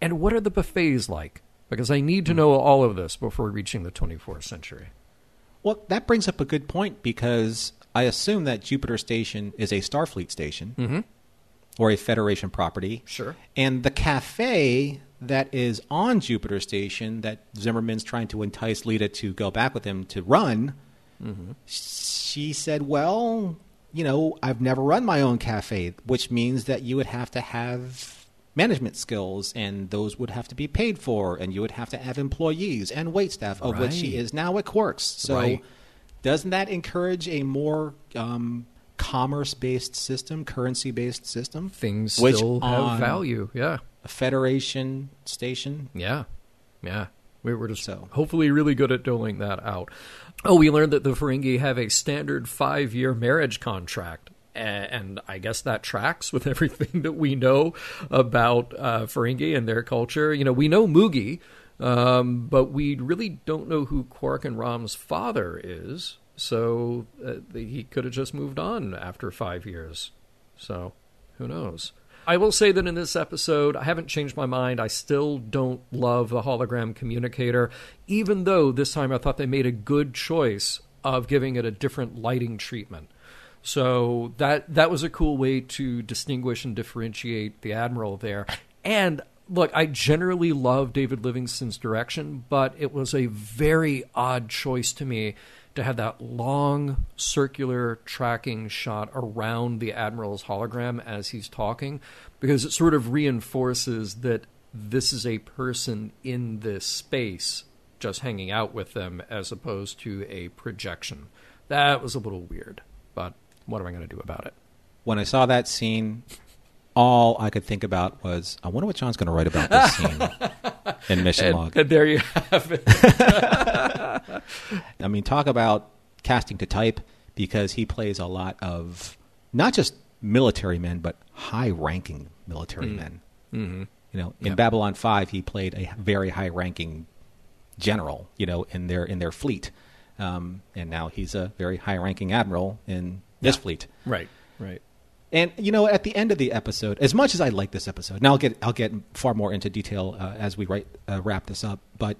C: And what are the buffets like? Because I need to know all of this before reaching the 24th century.
B: Well, that brings up a good point because I assume that Jupiter Station is a Starfleet station or a Federation property.
C: Sure.
B: And the cafe that is on Jupiter Station that Zimmerman's trying to entice Leeta to go back with him to run, she said, Well, you know, I've never run my own cafe, which means that you would have to have management skills and those would have to be paid for and you would have to have employees and wait staff of which she is now at Quark's. So
C: Right.
B: doesn't that encourage a more um, commerce-based system, currency-based system?
C: Things
B: Which
C: still have value. Yeah.
B: A Federation station.
C: Yeah. Yeah. We were just
B: So-
C: hopefully really good at doling that out. Oh, we learned that the Ferengi have a standard five year marriage contract. And I guess that tracks with everything that we know about uh, Ferengi and their culture. You know, we know Moogie, um, but we really don't know who Quark and Rom's father is. So uh, he could have just moved on after five years. So who knows? I will say that in this episode, I haven't changed my mind. I still don't love the hologram communicator, even though this time I thought they made a good choice of giving it a different lighting treatment. So that that was a cool way to distinguish and differentiate the admiral there. And look, I generally love David Livingston's direction, but it was a very odd choice to me to have that long circular tracking shot around the admiral's hologram as he's talking because it sort of reinforces that this is a person in this space just hanging out with them as opposed to a projection. That was a little weird, but what am I going to do about it?
B: When I saw that scene, all I could think about was, I wonder what John's going to write about this scene in Mission
C: And,
B: Log.
C: and there you have it.
B: I mean, talk about casting to type because he plays a lot of not just military men, but high-ranking military men. Mm-hmm. You know, in Babylon Five, he played a very high-ranking general. You know, in their in their fleet, um, and now he's a very high-ranking admiral in this fleet.
C: right, right.
B: And you know, at the end of the episode, as much as I like this episode, now I'll get I'll get far more into detail uh, as we write, uh, wrap this up. But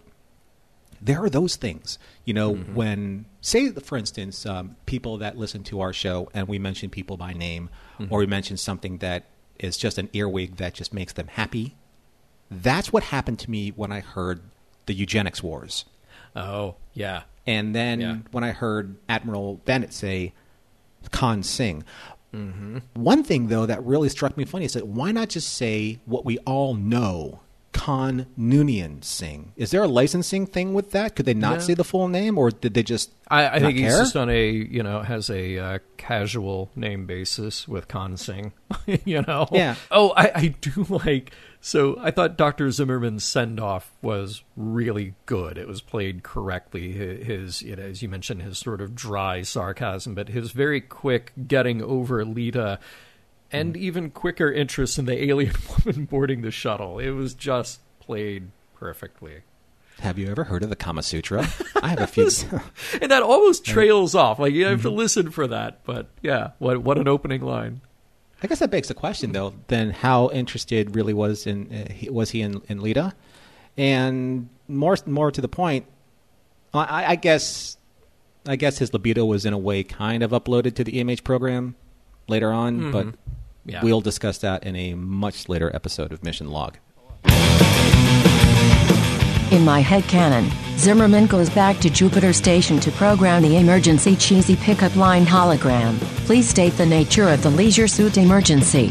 B: there are those things, you know, when say, for instance, um, people that listen to our show and we mention people by name, or we mention something that is just an earwig that just makes them happy. That's what happened to me when I heard the eugenics wars.
C: Oh, yeah.
B: And then
C: Yeah.
B: when I heard Admiral Bennett say Khan Singh,
C: Mm-hmm.
B: one thing though that really struck me funny is that why not just say what we all know, Khan Noonien Singh? Is there a licensing thing with that? Could they not say the full name, or did they just?
C: I, I think he's just on a you know has a uh, casual name basis with Khan Singh. you know.
B: Yeah.
C: Oh, I, I do like. So I thought Doctor Zimmerman's send off was really good. It was played correctly. His, you know, as you mentioned, his sort of dry sarcasm, but his very quick getting over Leeta, and
B: Mm.
C: even quicker interest in the alien woman boarding the shuttle. It was just played perfectly.
B: Have you ever heard of the Kama Sutra? I have a few.
C: and that almost trails off. Like you have
B: Mm-hmm.
C: to listen for that. But yeah, what what an opening line.
B: I guess that begs the question, though. Then, how interested really was in uh, he, was he in, in Leeta? And more more to the point, I, I guess I guess his libido was in a way kind of uploaded to the EMH program later on, but
C: Yeah.
B: we'll discuss that in a much later episode of Mission Log.
E: In my head canon, Zimmerman goes back to Jupiter Station to program the emergency cheesy pickup line hologram. Please state the nature of the leisure suit emergency.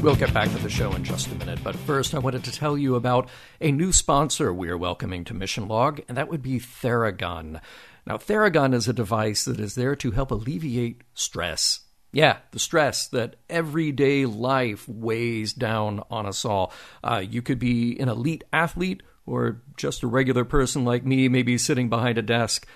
C: We'll get back to the show in just a minute, but first I wanted to tell you about a new sponsor we are welcoming to Mission Log, and that would be Theragun. Now, Theragun is a device that is there to help alleviate stress. Yeah, the stress that everyday life weighs down on us all. Uh, you could be an elite athlete or just a regular person like me, maybe sitting behind a desk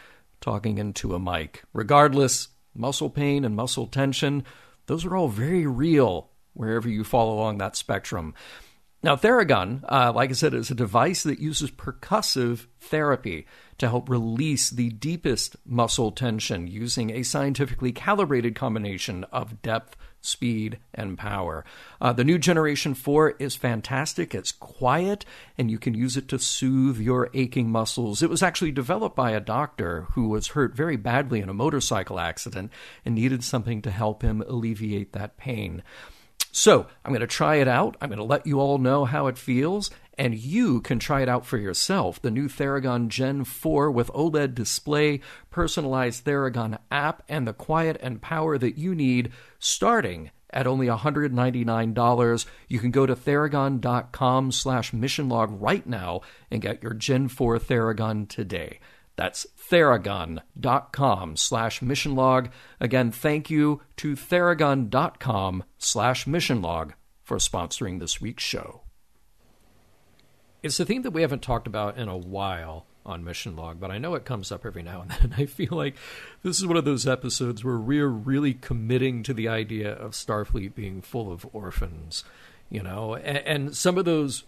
C: talking into a mic. Regardless, muscle pain and muscle tension, those are all very real wherever you fall along that spectrum. Now, Theragun, uh, like I said, is a device that uses percussive therapy to help release the deepest muscle tension using a scientifically calibrated combination of depth, speed, and power. Uh, the new Generation 4 is fantastic. It's quiet, and you can use it to soothe your aching muscles. It was actually developed by a doctor who was hurt very badly in a motorcycle accident and needed something to help him alleviate that pain. So I'm going to try it out. I'm going to let you all know how it feels, and you can try it out for yourself. The new Theragun Gen 4 with OLED display, personalized Theragun app, and the quiet and power that you need starting at only $199. You can go to theragun.com slash missionlog right now and get your Gen 4 Theragun today. That's theragun.com slash missionlog. Again, thank you to theragun.com slash missionlog for sponsoring this week's show. It's a theme that we haven't talked about in a while on Mission Log, but I know it comes up every now and then. I feel like this is one of those episodes where we're really committing to the idea of Starfleet being full of orphans, you know, and, and some of those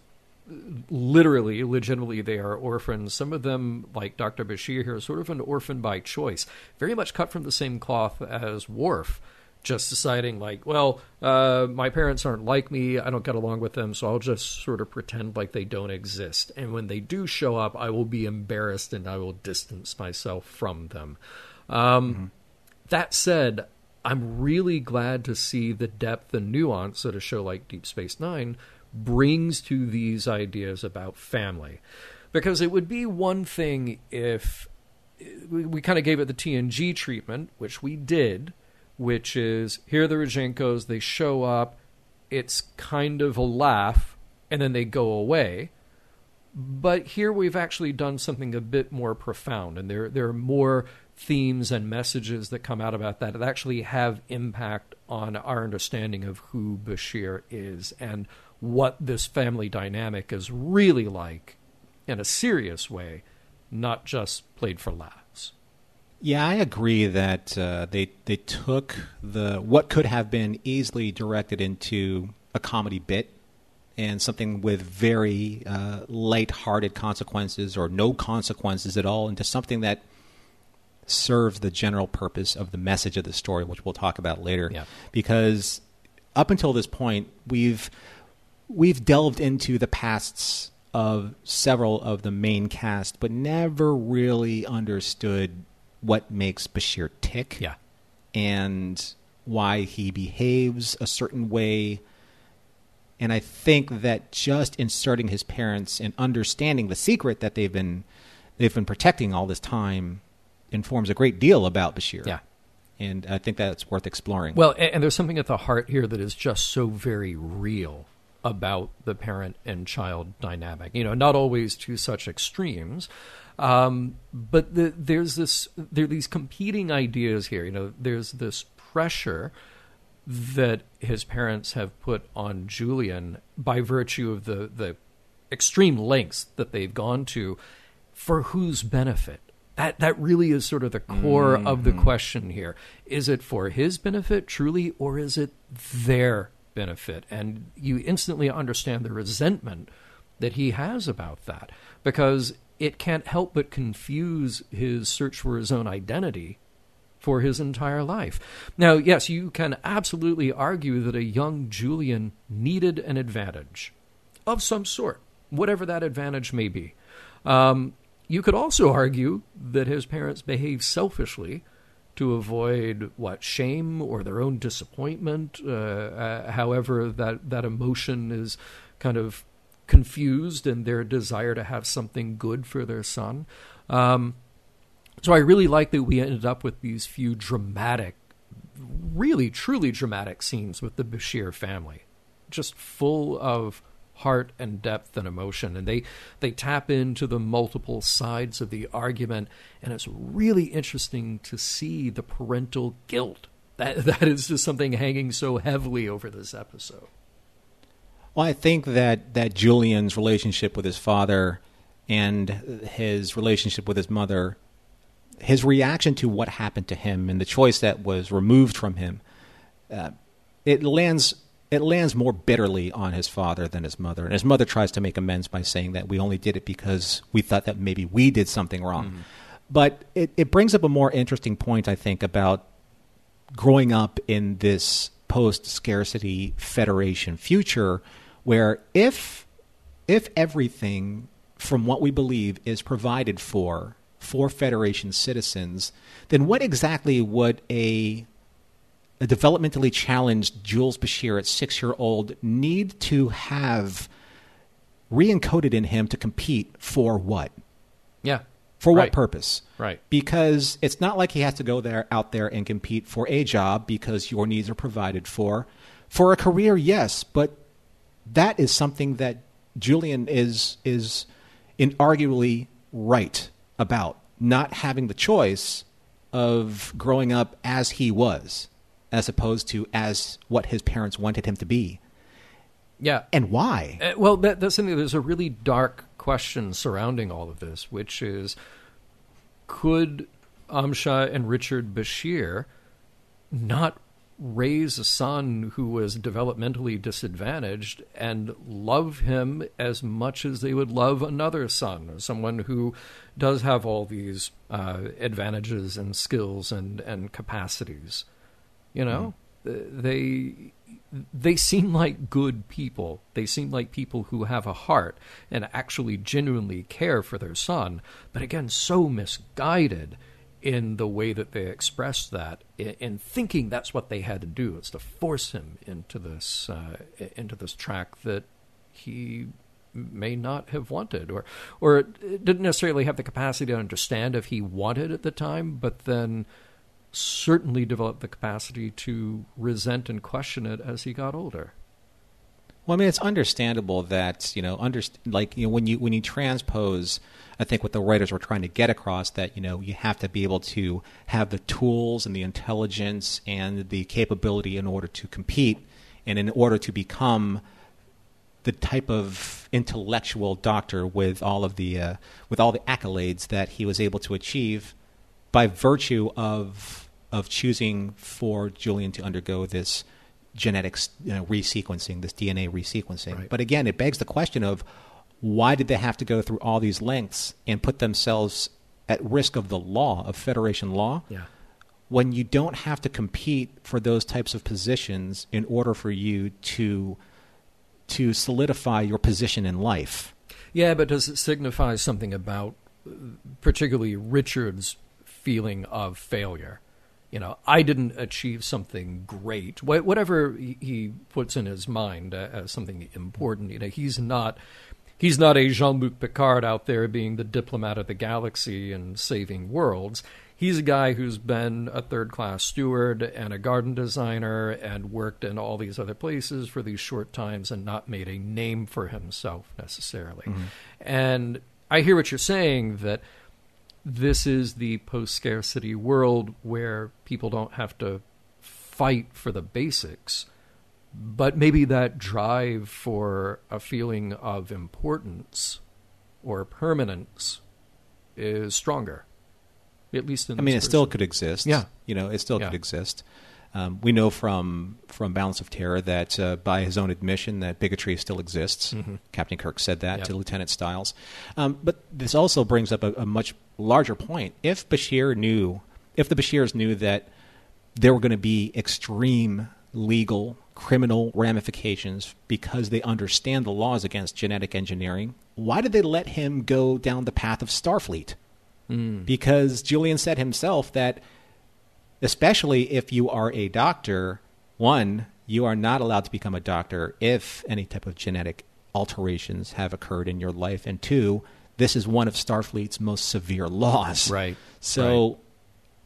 C: literally, legitimately, they are orphans. Some of them, like Dr. Bashir here, are sort of an orphan by choice, very much cut from the same cloth as Worf. Just deciding, like, well, uh, my parents aren't like me. I don't get along with them, so I'll just sort of pretend like they don't exist. And when they do show up, I will be embarrassed and I will distance myself from them. Um, mm-hmm. That said, I'm really glad to see the depth and nuance that a show like Deep Space Nine brings to these ideas about family. Because it would be one thing if we, we kind of gave it the TNG treatment, which we did, which is here are the Rozhenkos, they show up, it's kind of a laugh, and then they go away. But here we've actually done something a bit more profound, and there there are more themes and messages that come out about that that actually have impact on our understanding of who Bashir is and what this family dynamic is really like in a serious way, not just played for laughs.
B: Yeah, I agree that uh, they they took the what could have been easily directed into a comedy bit and something with very uh, light-hearted consequences or no consequences at all into something that serves the general purpose of the message of the story, which we'll talk about later.
C: Yeah.
B: Because up until this point, we've we've delved into the pasts of several of the main cast, but never really understood what makes Bashir tick.
C: Yeah.
B: And why he behaves a certain way. And I think that just inserting his parents and understanding the secret that they've been they've been protecting all this time informs a great deal about Bashir.
C: Yeah.
B: And I think that's worth exploring.
C: Well, and there's something at the heart here that is just so very real about the parent and child dynamic. You know, not always to such extremes, um, but the, there's this there are these competing ideas here. You know, there's this pressure that his parents have put on Julian by virtue of the the extreme lengths that they've gone to for whose benefit that that really is sort of the core mm-hmm. of the mm-hmm. question here is it for his benefit truly or is it their benefit. And you instantly understand the resentment that he has about that because it can't help but confuse his search for his own identity for his entire life. Now, yes, you can absolutely argue that a young Julian needed an advantage of some sort, whatever that advantage may be. Um, you could also argue that his parents behaved selfishly to avoid what shame or their own disappointment. Uh, uh, however, that that emotion is kind of confused in their desire to have something good for their son. Um, So I really like that we ended up with these few dramatic, really truly dramatic scenes with the Bashir family, just full of heart and depth and emotion. And they they tap into the multiple sides of the argument. And it's really interesting to see the parental guilt. That that is just something hanging so heavily over this episode
B: well i think that that julian's relationship with his father and his relationship with his mother his reaction to what happened to him and the choice that was removed from him uh, it lands it lands more bitterly on his father than his mother. And his mother tries to make amends by saying that we only did it because we thought that maybe we did something wrong. Mm-hmm. But it, it brings up a more interesting point, I think, about growing up in this post scarcity federation future where if if everything from what we believe is provided for for federation citizens then what exactly would a a developmentally challenged Jules Bashir at six year old need to have re-encoded in him to compete for what?
C: Yeah.
B: For what
C: right.
B: purpose?
C: Right.
B: Because it's not like he has to go there out there and compete for a job because your needs are provided for. For a career, yes, but that is something that Julian is is inarguably right about not having the choice of growing up as he was as opposed to as what his parents wanted him to be.
C: Yeah.
B: And why?
C: Uh, well, that, that's something. There's a really dark question surrounding all of this, which is could Amsha and Richard Bashir not raise a son who was developmentally disadvantaged and love him as much as they would love another son, someone who does have all these uh, advantages and skills and, and capacities? You know, mm. they they seem like good people. They seem like people who have a heart and actually genuinely care for their son. But again, so misguided in the way that they express that, in, in thinking that's what they had to do is to force him into this uh, into this track that he may not have wanted, or or didn't necessarily have the capacity to understand if he wanted at the time, but then certainly developed the capacity to resent and question it as he got older.
B: Well, I mean, it's understandable that you know, under, like you know, when you when you transpose, I think what the writers were trying to get across that you know you have to be able to have the tools and the intelligence and the capability in order to compete, and in order to become the type of intellectual doctor with all of the uh, with all the accolades that he was able to achieve by virtue of of choosing for Julian to undergo this genetics you know, resequencing, this DNA resequencing. Right. But again, it begs the question of why did they have to go through all these lengths and put themselves at risk of the law of federation law?
C: Yeah.
B: When you don't have to compete for those types of positions in order for you to to solidify your position in life.
C: Yeah, but does it signify something about uh, particularly Richard's feeling of failure. You know, I didn't achieve something great. Whatever he puts in his mind as something important, you know, he's not he's not a Jean-Luc Picard out there being the diplomat of the galaxy and saving worlds. He's a guy who's been a third-class steward and a garden designer and worked in all these other places for these short times and not made a name for himself necessarily. Mm-hmm. And I hear what you're saying that this is the post scarcity world where people don't have to fight for the basics, but maybe that drive for a feeling of importance or permanence is stronger. At least in
B: I mean,
C: it
B: person. still could exist.
C: Yeah,
B: you know, it still yeah. could exist. Um, we know from from Balance of Terror that, uh, by his own admission, that bigotry still exists. Mm-hmm. Captain Kirk said that yep. to Lieutenant Stiles. Um, but this also brings up a, a, much larger point. If Bashir knew, if the Bashirs knew that there were going to be extreme legal, criminal ramifications because they understand the laws against genetic engineering, why did they let him go down the path of Starfleet? Mm. Because Julian said himself that especially if you are a doctor, one, you are not allowed to become a doctor if any type of genetic alterations have occurred in your life, and two, this is one of Starfleet's most severe laws.
C: Right.
B: So
C: Right.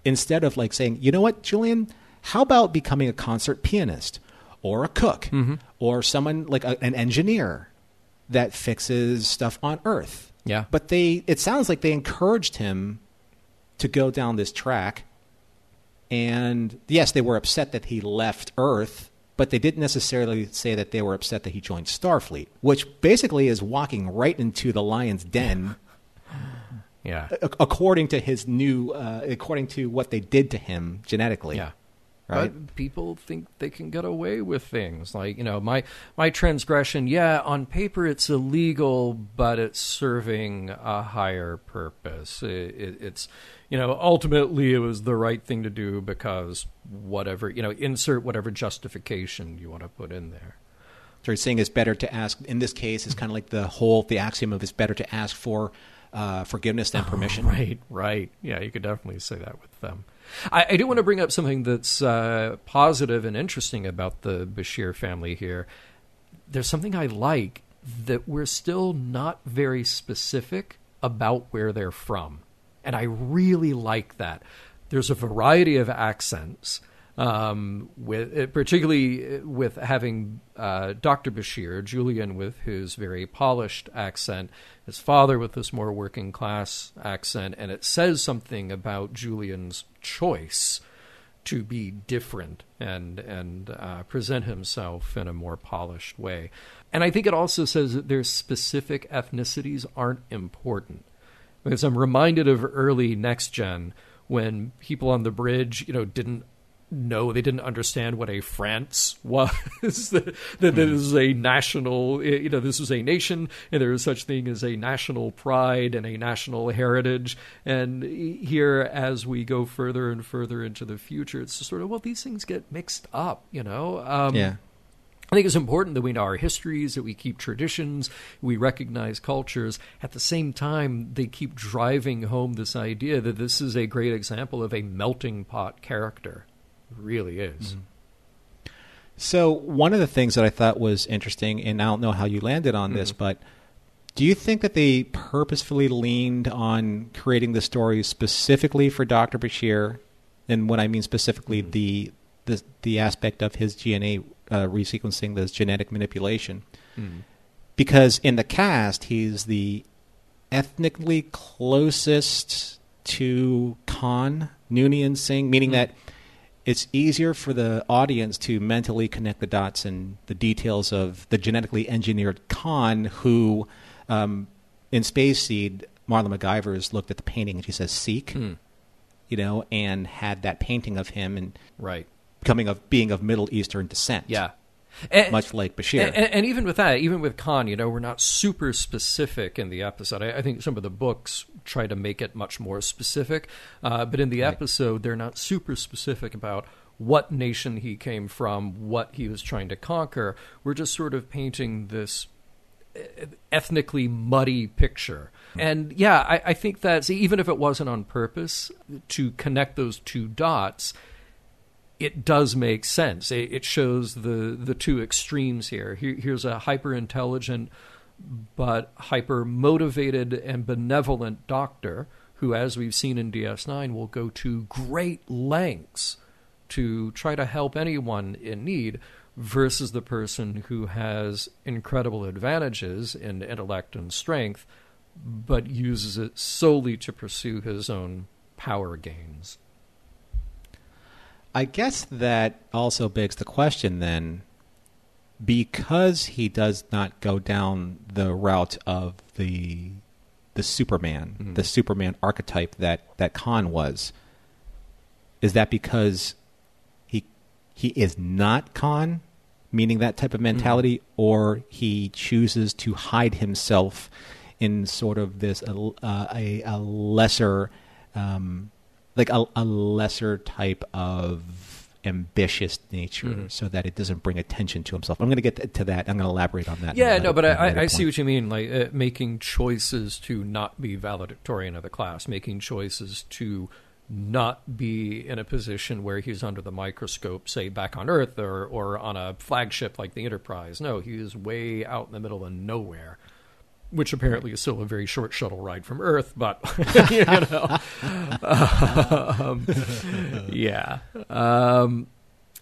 B: instead of like saying, you know what, Julian, how about becoming a concert pianist or a cook
C: Mm-hmm.
B: or someone like a, an engineer that fixes stuff on Earth?
C: Yeah.
B: But they, it sounds like they encouraged him to go down this track. And yes, they were upset that he left Earth, but they didn't necessarily say that they were upset that he joined Starfleet, which basically is walking right into the lion's den
C: Yeah.
B: ac- according to his new, uh, according to what they did to him genetically.
C: Yeah.
B: Right.
C: But people think they can get away with things like you know my my transgression. Yeah, on paper it's illegal, but it's serving a higher purpose. It, it, it's you know ultimately it was the right thing to do because whatever you know insert whatever justification you want to put in there.
B: So he's saying it's better to ask. In this case, it's kind of like the whole the axiom of it's better to ask for uh, forgiveness than permission.
C: Right, right. Yeah, you could definitely say that with them. I, I do want to bring up something that's uh, positive and interesting about the Bashir family here. There's something I like that we're still not very specific about where they're from. And I really like that. There's a variety of accents um, with uh, particularly with having uh, Dr. Bashir, Julian with his very polished accent, his father with this more working class accent, and it says something about Julian's choice to be different and and uh, present himself in a more polished way. And I think it also says that their specific ethnicities aren't important because I'm reminded of early next gen when people on the bridge, you know, didn't know they didn't understand what a France was. that that this is a national, you know, this was a nation, and there is such thing as a national pride and a national heritage. And here, as we go further and further into the future, it's just sort of well, these things get mixed up, you know. Um,
B: Yeah.
C: I think it's important that we know our histories, that we keep traditions, we recognize cultures. At the same time, they keep driving home this idea that this is a great example of a melting pot character. It really is. Mm-hmm.
B: So one of the things that I thought was interesting, and I don't know how you landed on this, mm-hmm. but do you think that they purposefully leaned on creating the story specifically for Dr. Bashir? And when I mean specifically, mm-hmm. the, the the aspect of his DNA uh, resequencing, this genetic manipulation, because in the cast he's the ethnically closest to Khan Noonien Singh, meaning that it's easier for the audience to mentally connect the dots and the details of the genetically engineered Khan who, um, in Space Seed, Marla McGivers looked at the painting and she says, Sikh, you know, and had that painting of him and
C: Right.
B: Becoming of being of Middle Eastern descent.
C: Yeah. And-
B: Much like Bashir.
C: And, and, even with that, even with Khan, you know, we're not super specific in the episode. I, I think some of the books try to make it much more specific, uh, but in the episode, they're not super specific about what nation he came from, what he was trying to conquer. We're just sort of painting this uh, ethnically muddy picture. And yeah, I, I think that even if it wasn't on purpose to connect those two dots, it does make sense. It, it shows the the two extremes here. here here's a hyper intelligent but hyper motivated and benevolent doctor who, as we've seen in DS9, will go to great lengths to try to help anyone in need versus the person who has incredible advantages in intellect and strength but uses it solely to pursue his own power gains.
B: I guess that also begs the question then because he does not go down the route of the the Superman, the Superman archetype that that Khan was, is that because he he is not Khan, meaning that type of mentality, or he chooses to hide himself in sort of this uh, a, a lesser, um, like a, a lesser type of ambitious nature, so that it doesn't bring attention to himself. I'm going to get to that. I'm going to elaborate on that.
C: Yeah, no, but
B: in a
C: I,
B: later
C: I, I see what you mean. Like uh, making choices to not be valedictorian of the class, making choices to not be in a position where he's under the microscope, say back on Earth or or on a flagship like the Enterprise. No, he is way out in the middle of nowhere. Which apparently is still a very short shuttle ride from Earth, but you know, um, yeah. Um,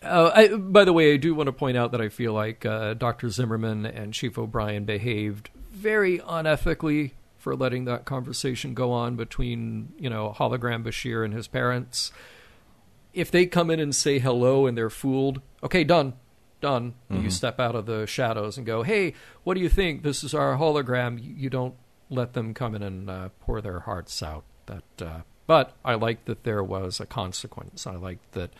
C: uh, I, by the way, I do want to point out that I feel like uh, Dr. Zimmerman and Chief O'Brien behaved very unethically for letting that conversation go on between, you know, hologram Bashir and his parents. If they come in and say hello and they're fooled, okay, done, done. You step out of the shadows and go, hey, what do you think? This is our hologram. You, don't let them come in and uh, pour their hearts out. That, uh, but I like that there was a consequence. I like that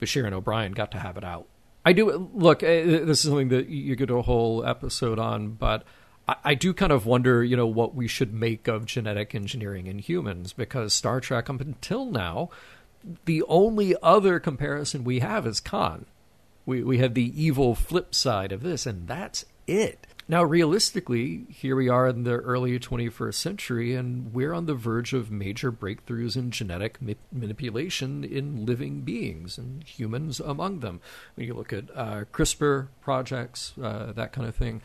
C: Bashir and O'Brien got to have it out. I do look. uh, This is something that you could do a whole episode on, but I, I do kind of wonder, you know, what we should make of genetic engineering in humans because Star Trek, up until now, the only other comparison we have is Khan. We we have the evil flip side of this, and that's it. Now, realistically, here we are in the early 21st century, and we're on the verge of major breakthroughs in genetic ma- manipulation in living beings, and humans among them. When you look at uh, CRISPR projects, uh, that kind of thing.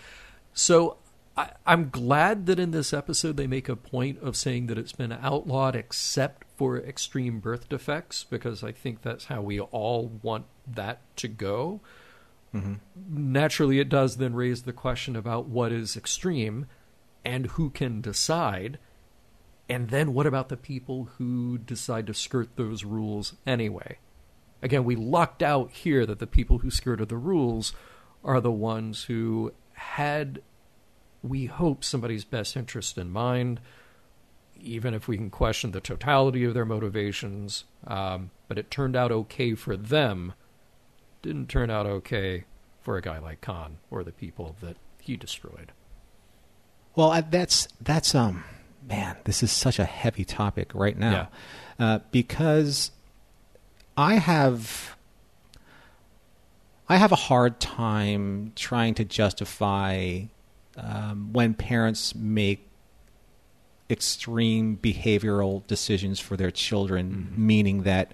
C: So, I, I'm glad that in this episode they make a point of saying that it's been outlawed except for extreme birth defects, because I think that's how we all want that to go. Naturally it does then raise the question about what is extreme and who can decide. And then what about the people who decide to skirt those rules anyway? Again we lucked out here that the people who skirted the rules are the ones who had we hope somebody's best interest in mind even if we can question the totality of their motivations. Um, but it turned out okay for them didn't turn out okay for a guy like Khan or the people that he destroyed.
B: Well, that's that's um, man, this is such a heavy topic right now, uh, because I have I have a hard time trying to justify um, when parents make extreme behavioral decisions for their children, meaning that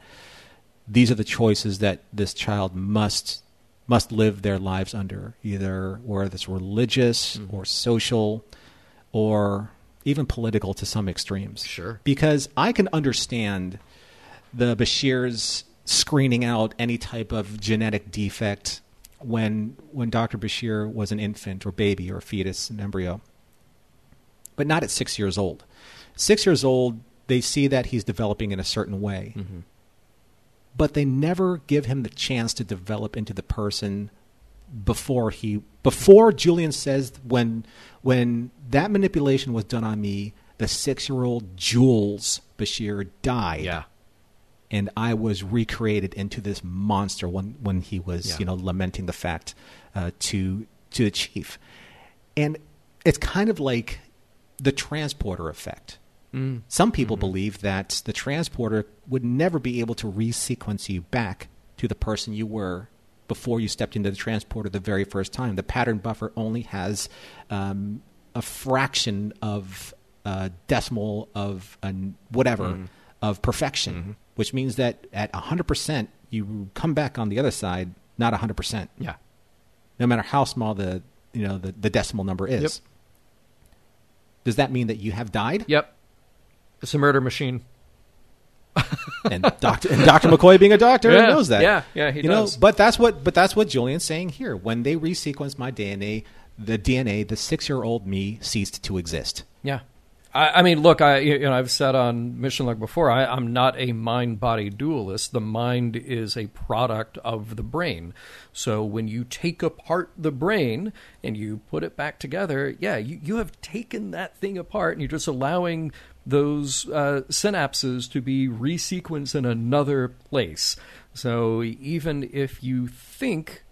B: these are the choices that this child must must live their lives under, either whether it's religious mm-hmm. or social or even political to some extremes.
C: Sure.
B: Because I can understand the Bashir's screening out any type of genetic defect when when Dr. Bashir was an infant or baby or fetus, and embryo. But not at six years old. Six years old, they see that he's developing in a certain way mm-hmm. But they never give him the chance to develop into the person before he before Julian says when when that manipulation was done on me, the six year old Jules Bashir died. Yeah. And I was recreated into this monster when when he was,
C: Yeah.
B: you know, lamenting the fact uh, to to the chief. And it's kind of like the transporter effect. Mm. Some people mm-hmm. believe that the transporter would never be able to resequence you back to the person you were before you stepped into the transporter the very first time. The pattern buffer only has um, a fraction of a decimal of an whatever mm-hmm. of perfection, mm-hmm. which means that at 100%, you come back on the other side not 100%,
C: Yeah.
B: no matter how small the, you know, the, the decimal number is.
C: Yep.
B: Does that mean that you have died?
C: Yep. It's a murder machine.
B: and Doctor and Doctor McCoy being a doctor
C: Yeah,
B: knows that.
C: yeah, yeah, he
B: you
C: does.
B: know, but that's what but that's what Julian's saying here. When they resequenced my DNA, the DNA, the six year old me ceased to exist.
C: Yeah. I, I mean, look, I you know I've said on Mission Log before, I, I'm not a mind body dualist. The mind is a product of the brain. So when you take apart the brain and you put it back together, yeah, you, you have taken that thing apart and you're just allowing those uh, synapses to be resequenced in another place. So even if you think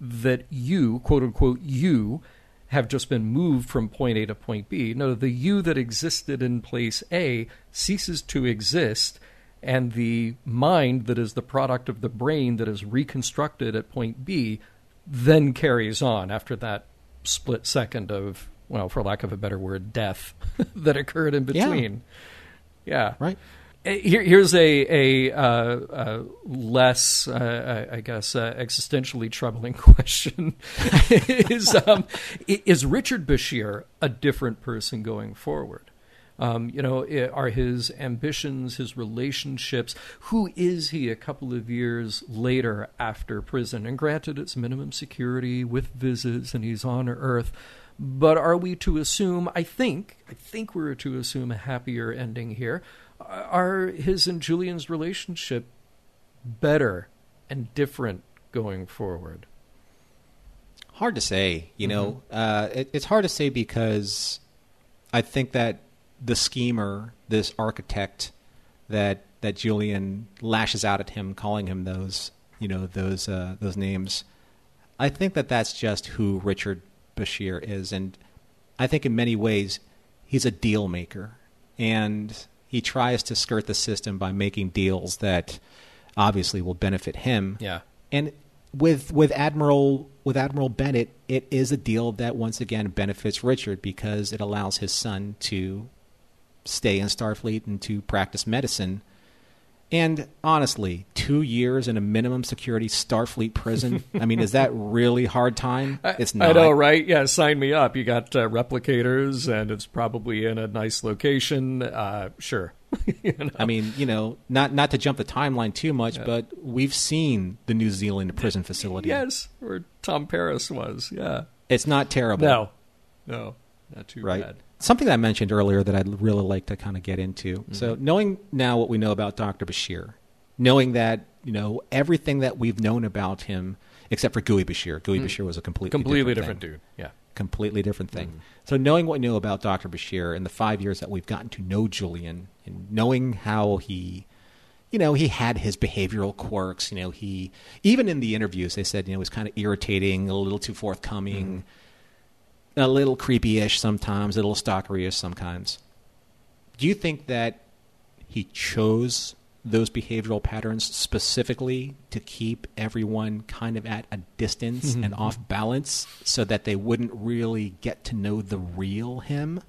C: that you, quote unquote, you, have just been moved from point A to point B. No, the you that existed in place A ceases to exist, and the mind that is the product of the brain that is reconstructed at point B then carries on after that split second of, well, for lack of a better word, death that occurred in between. Yeah.
B: Right.
C: Here, here's a a, uh, uh, less, uh, I guess, uh, existentially troubling question: is um, is Richard Bashir a different person going forward? Um, you know, are his ambitions, his relationships? Who is he a couple of years later after prison? And granted, it's minimum security with visits, and he's on Earth. But are we to assume? I think, I think we're to assume a happier ending here. Are his and Julian's relationship better and different going forward?
B: Hard to say. You know, mm-hmm. uh, it, it's hard to say because I think that the schemer, this architect that that Julian lashes out at him, calling him those you know those uh, those names. I think that that's just who Richard Bashir is, and I think in many ways he's a deal maker, and he tries to skirt the system by making deals that obviously will benefit him.
C: Yeah,
B: and with with Admiral with Admiral Bennett, it is a deal that once again benefits Richard because it allows his son to stay in Starfleet and to practice medicine. And honestly, two years in a minimum security Starfleet prison. I mean, is that really hard time?
C: It's not. I know, right? Yeah, sign me up. You got uh, replicators, and it's probably in a nice location. Uh, sure.
B: you know? I mean, you know, not not to jump the timeline too much, yeah. but we've seen the New Zealand prison facility.
C: Yes, where Tom Paris was. Yeah,
B: it's not terrible.
C: No, no, not too
B: right?
C: bad
B: something that I mentioned earlier that I'd really like to kind of get into. Mm-hmm. So, knowing now what we know about Dr. Bashir, knowing that, you know, everything that we've known about him, except for Gui Bashir. Gui mm. Bashir was a completely,
C: completely
B: different,
C: different dude. Yeah.
B: Completely different thing. Mm. So, knowing what we know about Dr. Bashir in the five years that we've gotten to know Julian and knowing how he you know, he had his behavioral quirks. You know, he even in the interviews they said you know he was kind of irritating, a little too forthcoming. Mm a little creepy-ish sometimes, a little stalkery-ish sometimes. Do you think that he chose those behavioral patterns specifically to keep everyone kind of at a distance mm-hmm. and off balance so that they wouldn't really get to know the real him?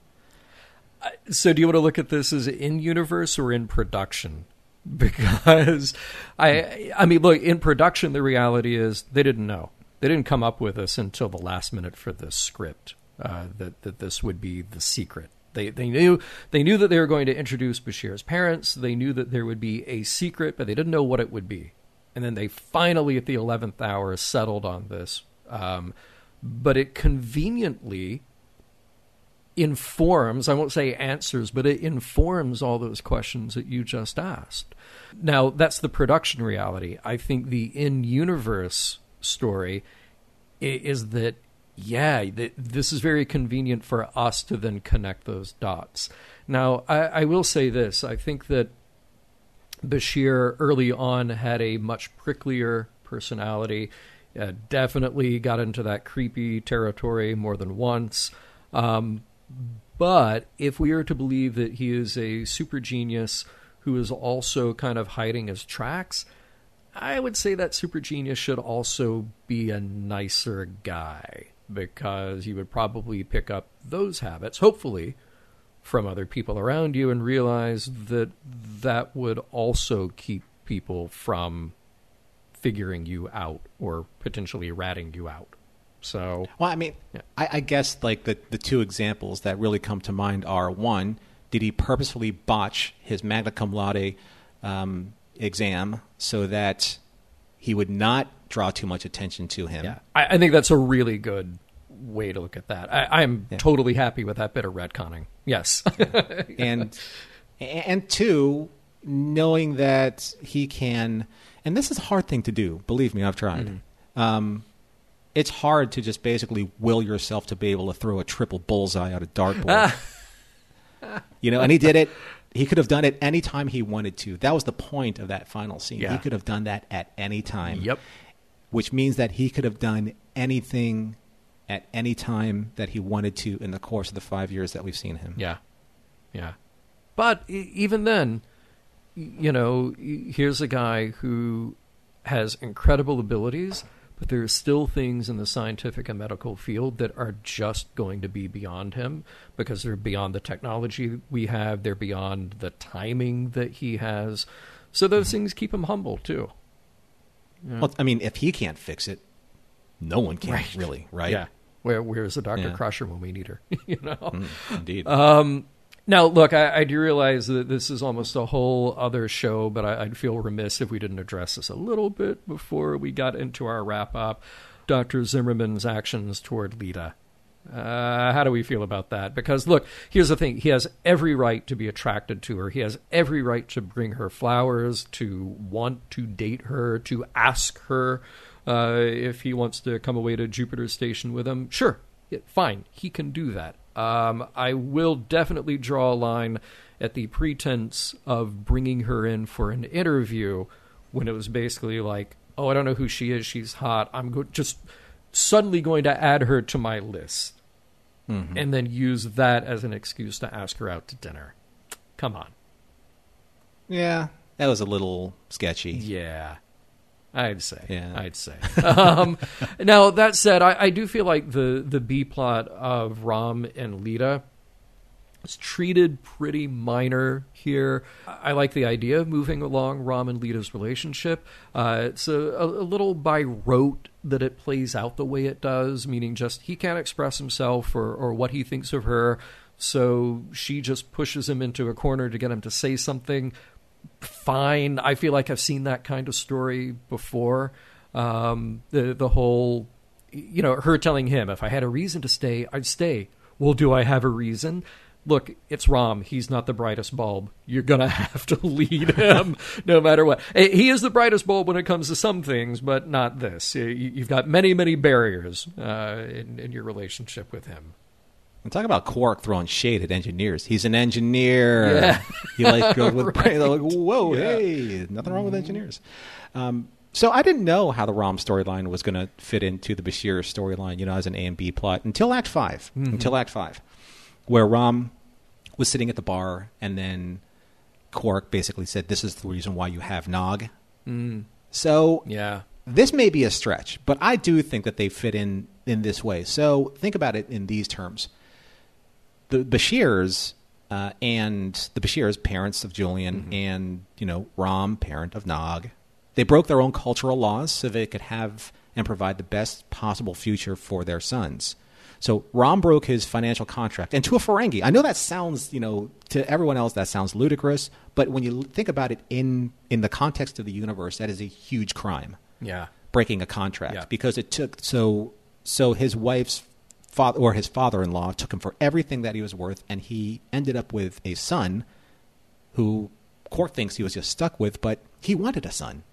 C: Uh, so, do you want to look at this as in universe or in production? Because I, I mean, look, in production, the reality is they didn't know. They didn't come up with this until the last minute for this script uh, that that this would be the secret. They they knew they knew that they were going to introduce Bashir's parents. They knew that there would be a secret, but they didn't know what it would be. And then they finally, at the eleventh hour, settled on this. Um, but it conveniently informs, I won't say answers, but it informs all those questions that you just asked. Now, that's the production reality. I think the in universe story is that yeah, th- this is very convenient for us to then connect those dots. Now, I, I will say this I think that Bashir early on had a much pricklier personality. Uh, definitely got into that creepy territory more than once. Um, but if we are to believe that he is a super genius who is also kind of hiding his tracks, I would say that super genius should also be a nicer guy because you would probably pick up those habits, hopefully, from other people around you and realize that that would also keep people from figuring you out or potentially ratting you out. So,
B: well, I mean, yeah. I, I, guess like the the two examples that really come to mind are one, did he purposefully botch his magna cum laude um, exam so that he would not draw too much attention to him.
C: Yeah, I, I think that's a really good way to look at that. I, am yeah. totally happy with that bit of retconning. Yes,
B: and and two, knowing that he can, and this is a hard thing to do. Believe me, I've tried. Mm-hmm. Um, it's hard to just basically will yourself to be able to throw a triple bullseye out of dartboard. you know, and he did it he could have done it anytime he wanted to. That was the point of that final scene. Yeah. He could have done that at any time.
C: Yep.
B: Which means that he could have done anything at any time that he wanted to in the course of the five years that we've seen him.
C: Yeah. Yeah. But even then, you know, here's a guy who has incredible abilities, but there are still things in the scientific and medical field that are just going to be beyond him because they're beyond the technology we have, they're beyond the timing that he has. So those
B: Mm-hmm.
C: things keep him humble too.
B: Well, I mean, if he can't fix it, no one can
C: Right.
B: really, right?
C: Yeah. Where where's the Dr.
B: Yeah.
C: Crusher when we need her? you know.
B: Mm, indeed.
C: Um, now, look, I, I do realize that this is almost a whole other show, but I, I'd feel remiss if we didn't address this a little bit before we got into our wrap up. Dr. Zimmerman's actions toward Leeta. Uh, how do we feel about that? Because, look, here's the thing. He has every right to be attracted to her. He has every right to bring her flowers, to want to date her, to ask her uh, if he wants to come away to Jupiter Station with him. Sure, fine. He can do that. Um, I will definitely draw a line at the pretense of bringing her in for an interview when it was basically like, oh, I don't know who she is. She's hot. I'm go- just suddenly going to add her to my list and then use that as an excuse to ask her out to dinner. Come on.
B: yeah, that was a little sketchy.
C: Yeah. I'd say.
B: Yeah.
C: I'd say. um, now that said, I, I do feel like the the B plot of Rom and Leeta is treated pretty minor here. I I like the idea of moving along Rom and Leeta's relationship. Uh, it's a, a, a little by rote that it plays out the way it does, meaning just he can't express himself or, or what he thinks of her, so she just pushes him into a corner to get him to say something fine. I feel like I've seen that kind of story before. Um, the the whole, you know, her telling him, "If I had a reason to stay, I'd stay." Well, do I have a reason? Look, it's Rom. He's not the brightest bulb. You're gonna have to lead him, no matter what. Eh, He is the brightest bulb when it comes to some things, but not this. Eh, you- You've got many, many barriers uh, in, in your relationship with him.
B: And talk about Quark throwing shade at engineers. He's an engineer.
C: Yeah.
B: he likes girls with
C: Right.
B: brains. Like, whoa, hey, nothing wrong with engineers. Um, so I didn't know how the Rom storyline was going to fit into the Bashir storyline, you know, as an A and B plot until Act 5 Until Act Five, where Rom was sitting at the bar, and then Quark basically said, "This is the reason why you have Nog." So
C: Yeah.
B: this may be a stretch, but I do think that they fit in in this way. So think about it in these terms: the Bashirs uh, and the Bashirs, parents of Julian, and you know Rom, parent of Nog, they broke their own cultural laws so they could have and provide the best possible future for their sons. So Rom broke his financial contract, and to a Ferengi, I know that sounds, you know, to everyone else that sounds ludicrous, but when you think about it in in the context of the universe, that is a huge crime
C: Yeah.
B: breaking a contract
C: Yeah.
B: because it took so so his wife's father or his father-in-law took him for everything that he was worth and he ended up with a son who Quark thinks he was just stuck with but he wanted a son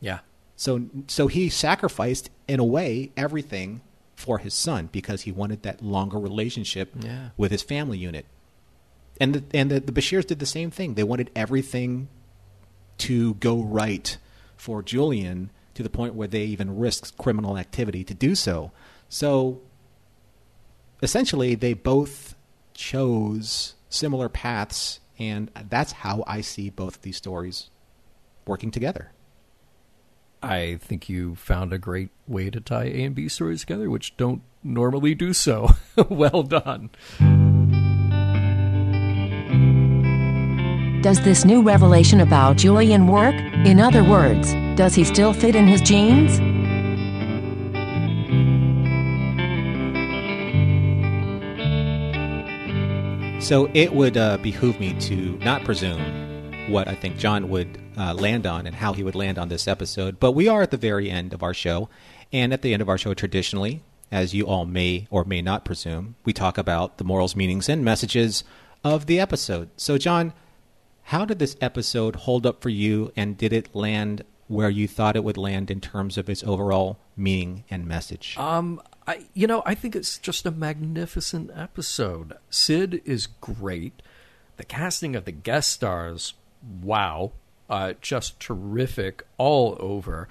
C: Yeah.
B: so so he sacrificed in a way everything for his son because he wanted that longer relationship
C: Yeah.
B: with his family unit and the, and the, the Bashirs did the same thing they wanted everything to go right for Julian to the point where they even risked criminal activity to do so. So essentially, they both chose similar paths, and that's how I see both of these stories working together.
C: I think you found a great way to tie A and B stories together, which don't normally do so. well done.
E: Does this new revelation about Julian work? In other words, does he still fit in his jeans?
B: So it would uh, behoove me to not presume what I think John would uh, land on and how he would land on this episode. But we are at the very end of our show. And at the end of our show, traditionally, as you all may or may not presume, we talk about the morals, meanings, and messages of the episode. So, John, how did this episode hold up for you? And did it land where you thought it would land in terms of its overall meaning and message?
C: Um, I, you know, I think it's just a magnificent episode. Sid is great. The casting of the guest stars, wow, uh, just terrific all over.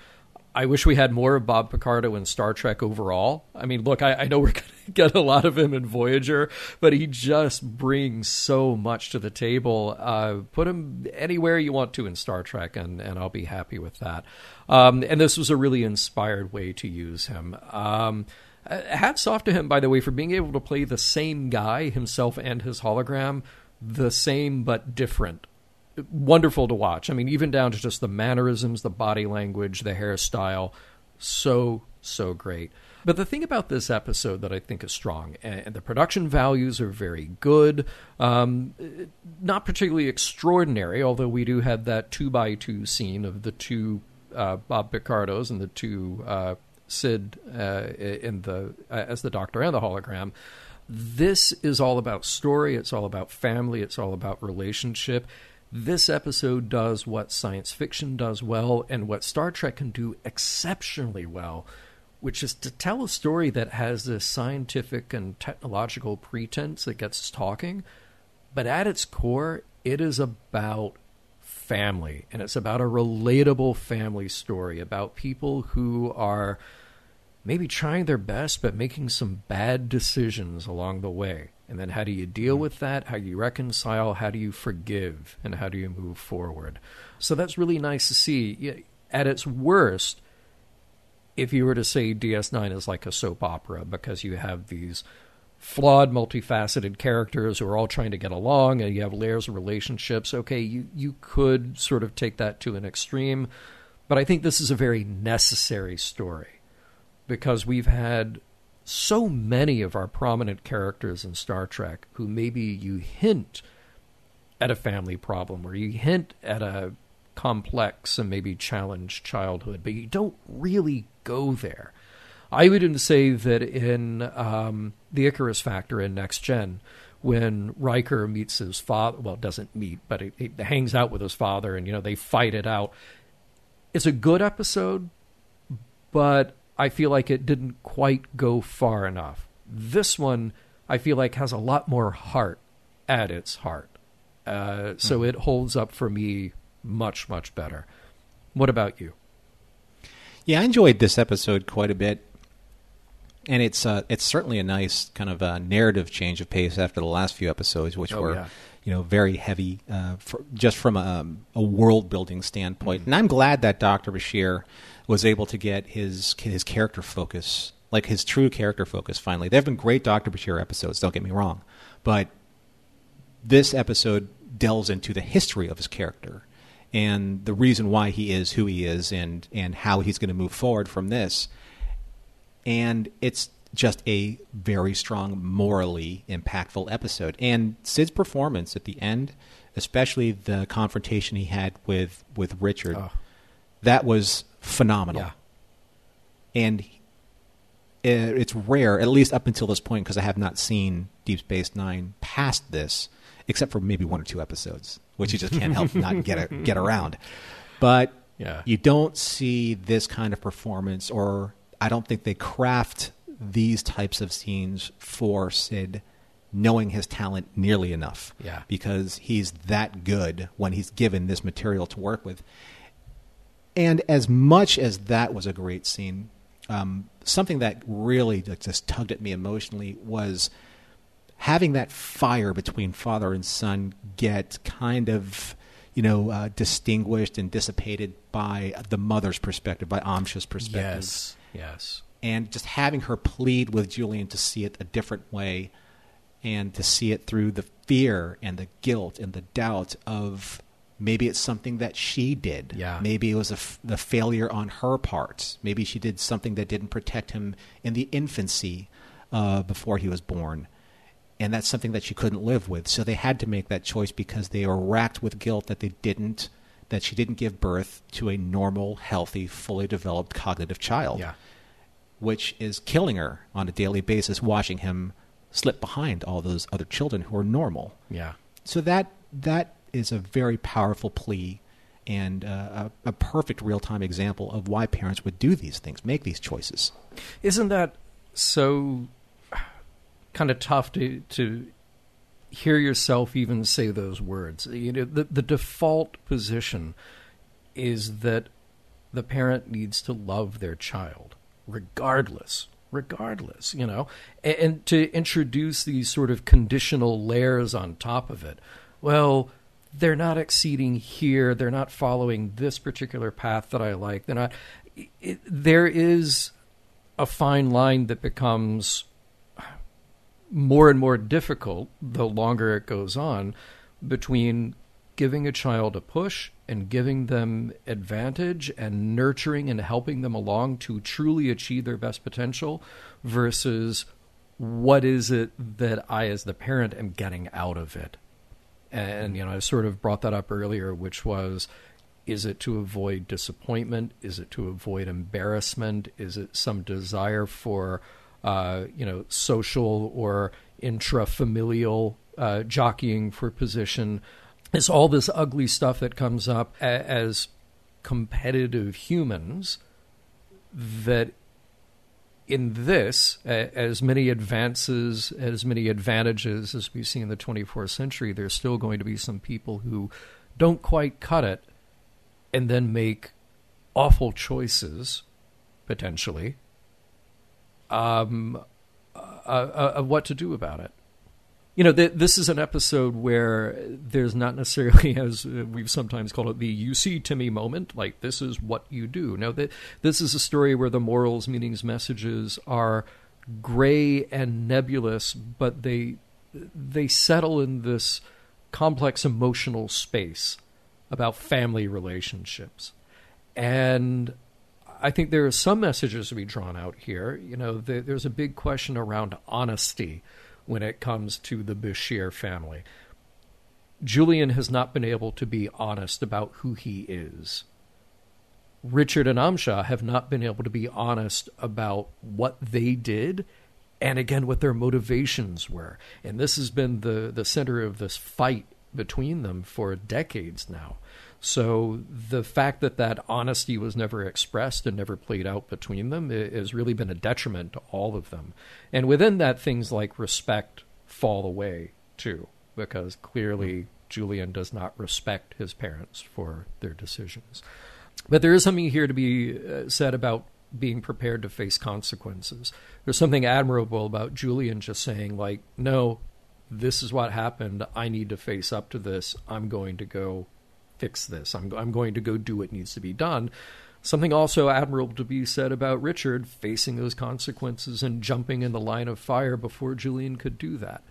C: I wish we had more of Bob Picardo in Star Trek overall. I mean, look, I, I know we're going to get a lot of him in Voyager, but he just brings so much to the table. Uh, put him anywhere you want to in Star Trek, and, and I'll be happy with that. Um, and this was a really inspired way to use him. Um, uh, hats off to him, by the way, for being able to play the same guy, himself and his hologram, the same but different wonderful to watch. I mean, even down to just the mannerisms, the body language, the hairstyle. So, so great. But the thing about this episode that I think is strong, and the production values are very good, um, not particularly extraordinary, although we do have that two by two scene of the two uh, Bob Picardos and the two uh, Sid uh, in the uh, as the Doctor and the hologram. This is all about story. It's all about family. It's all about relationship this episode does what science fiction does well and what Star Trek can do exceptionally well, which is to tell a story that has this scientific and technological pretense that gets us talking, but at its core, it is about family and it's about a relatable family story about people who are maybe trying their best but making some bad decisions along the way. And then how do you deal with that? How do you reconcile? How do you forgive? And how do you move forward? So that's really nice to see. At its worst, if you were to say DS9 is like a soap opera because you have these flawed, multifaceted characters who are all trying to get along and you have layers of relationships, okay, you, you could sort of take that to an extreme. But I think this is a very necessary story because we've had so many of our prominent characters in Star Trek who maybe you hint at a family problem or you hint at a complex and maybe challenged childhood, but you don't really go there. I would even say that in um, the Icarus Factor in Next Gen, when Riker meets his father, well, doesn't meet, but he, he hangs out with his father, and you know they fight it out. It's a good episode, but I feel like it didn't quite go far enough. This one, I feel like, has a lot more heart at its heart. Uh, so mm. it holds up for me much, much better. What about you?
B: Yeah, I enjoyed this episode quite a bit, and it's uh, it's certainly a nice kind of a narrative change of pace after the last few episodes, which oh, were yeah. you know very heavy, uh, for, just from a, a world building standpoint. Mm. And I'm glad that Doctor Bashir was able to get his his character focus, like his true character focus. Finally, there have been great Doctor Bashir episodes. Don't get me wrong, but this episode delves into the history of his character and the reason why he is who he is, and and how he's going to move forward from this. And it's just a very strong, morally impactful episode. And Sid's performance at the end, especially the confrontation he had with with Richard, oh. that was phenomenal. Yeah. And uh, it's rare, at least up until this point, because I have not seen Deep Space Nine past this, except for maybe one or two episodes, which you just can't help not get a, get around. But yeah. you don't see this kind of performance, or I don't think they craft these types of scenes for Sid knowing his talent nearly enough.
C: Yeah.
B: Because he's that good when he's given this material to work with. And as much as that was a great scene, um, something that really just tugged at me emotionally was having that fire between father and son get kind of you know uh, distinguished and dissipated by the mother's perspective by Amsha's perspective.
C: Yes. Yes.
B: And just having her plead with Julian to see it a different way and to see it through the fear and the guilt and the doubt of Maybe it's something that she did.
C: Yeah.
B: Maybe it was a f- the failure on her part. Maybe she did something that didn't protect him in the infancy uh, before he was born. And that's something that she couldn't live with. So they had to make that choice because they were racked with guilt that they didn't, that she didn't give birth to a normal, healthy, fully developed cognitive child.
C: Yeah.
B: Which is killing her on a daily basis, watching him slip behind all those other children who are normal.
C: Yeah.
B: So that that is a very powerful plea and uh, a, a, perfect real time example of why parents would do these things, make these choices.
C: Isn't that so kind of tough to to hear yourself even say those words? You know, the the default position is that the parent needs to love their child, regardless. Regardless, you know, and, and to introduce these sort of conditional layers on top of it. Well, they're not exceeding here. They're not following this particular path that I like. They're not. It, there is a fine line that becomes more and more difficult the longer it goes on between giving a child a push and giving them advantage and nurturing and helping them along to truly achieve their best potential versus what is it that I, as the parent, am getting out of it. And, you know, I sort of brought that up earlier, which was is it to avoid disappointment? Is it to avoid embarrassment? Is it some desire for, uh, you know, social or intrafamilial uh, jockeying for position? It's all this ugly stuff that comes up as competitive humans that in this, as many advances, as many advantages as we see in the 24th century, there's still going to be some people who don't quite cut it and then make awful choices, potentially, um, uh, uh, of what to do about it you know, th- this is an episode where there's not necessarily, as we've sometimes called it, the "you see Timmy" moment. Like this is what you do. No, th- this is a story where the morals, meanings, messages are gray and nebulous, but they they settle in this complex emotional space about family relationships, and I think there are some messages to be drawn out here. You know, th- there's a big question around honesty when it comes to the Bashir family. Julian has not been able to be honest about who he is. Richard and Amsha have not been able to be honest about what they did and again what their motivations were. And this has been the, the center of this fight between them for decades now. So the fact that that honesty was never expressed and never played out between them has really been a detriment to all of them. And within that, things like respect fall away too, because clearly Julian does not respect his parents for their decisions. But there is something here to be uh, said about being prepared to face consequences. There's something admirable about Julian just saying, like, no, this is what happened. I need to face up to this. I'm going to go fix this. I'm, I'm going to go do what needs to be done. Something also admirable to be said about Richard facing those consequences and jumping in the line of fire before Julian could do that.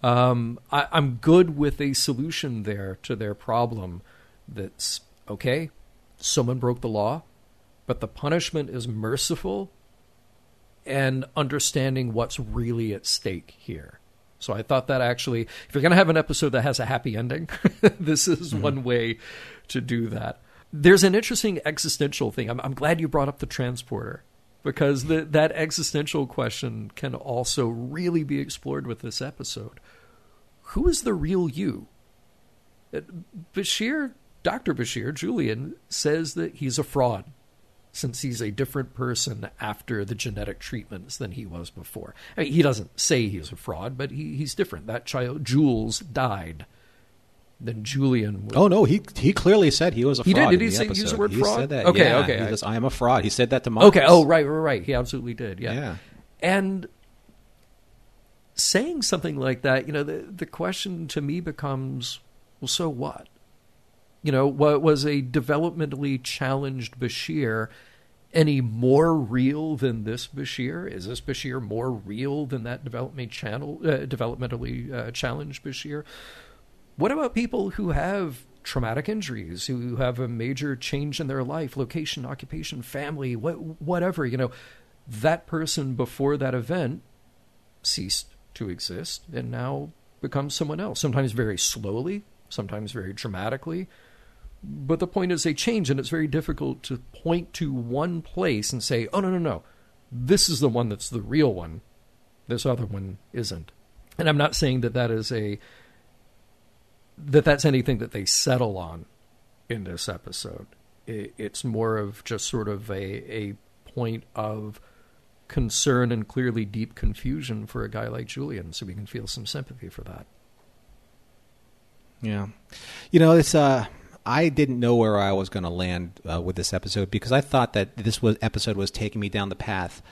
C: Um, I, I'm good with a solution there to their problem that's okay, someone broke the law, but the punishment is merciful and understanding what's really at stake here. So I thought that actually, if you're going to have an episode that has a happy ending, this is mm-hmm. one way to do that. There's an interesting existential thing. I'm, I'm glad you brought up the transporter because the, that existential question can also really be explored with this episode. Who is the real you? Bashir, Dr. Bashir, Julian, says that he's a fraud since he's a different person after the genetic treatments than he was before. I mean, he doesn't say he's a fraud, but he, he's different. That child, Jules, died. Then Julian.
B: oh no, he he clearly said he was a fraud.
C: he
B: fraud.
C: Did, did
B: he
C: say use the word
B: he
C: fraud?
B: Said that.
C: Okay,
B: yeah,
C: okay.
B: He goes, I am a fraud. He said that to Mom.
C: Okay. Oh, right, right, right. He absolutely did. Yeah.
B: Yeah.
C: And saying something like that, you know, the the question to me becomes, well, so what? You know, what was a developmentally challenged Bashir any more real than this Bashir? Is this Bashir more real than that development channel, uh, developmentally uh, challenged Bashir? What about people who have traumatic injuries, who have a major change in their life, location, occupation, family, what, whatever? You know, that person before that event ceased to exist and now becomes someone else. Sometimes very slowly, sometimes very dramatically but the point is, they change, and it's very difficult to point to one place and say, oh, no, no, no, this is the one that's the real one. This other one isn't. And I'm not saying that that is a that that's anything that they settle on in this episode. It's more of just sort of a, a point of concern and clearly deep confusion for a guy like Julian, so we can feel some sympathy for that.
B: Yeah, you know, it's uh, I didn't know where I was going to land uh, with this episode because I thought that this was episode was taking me down the path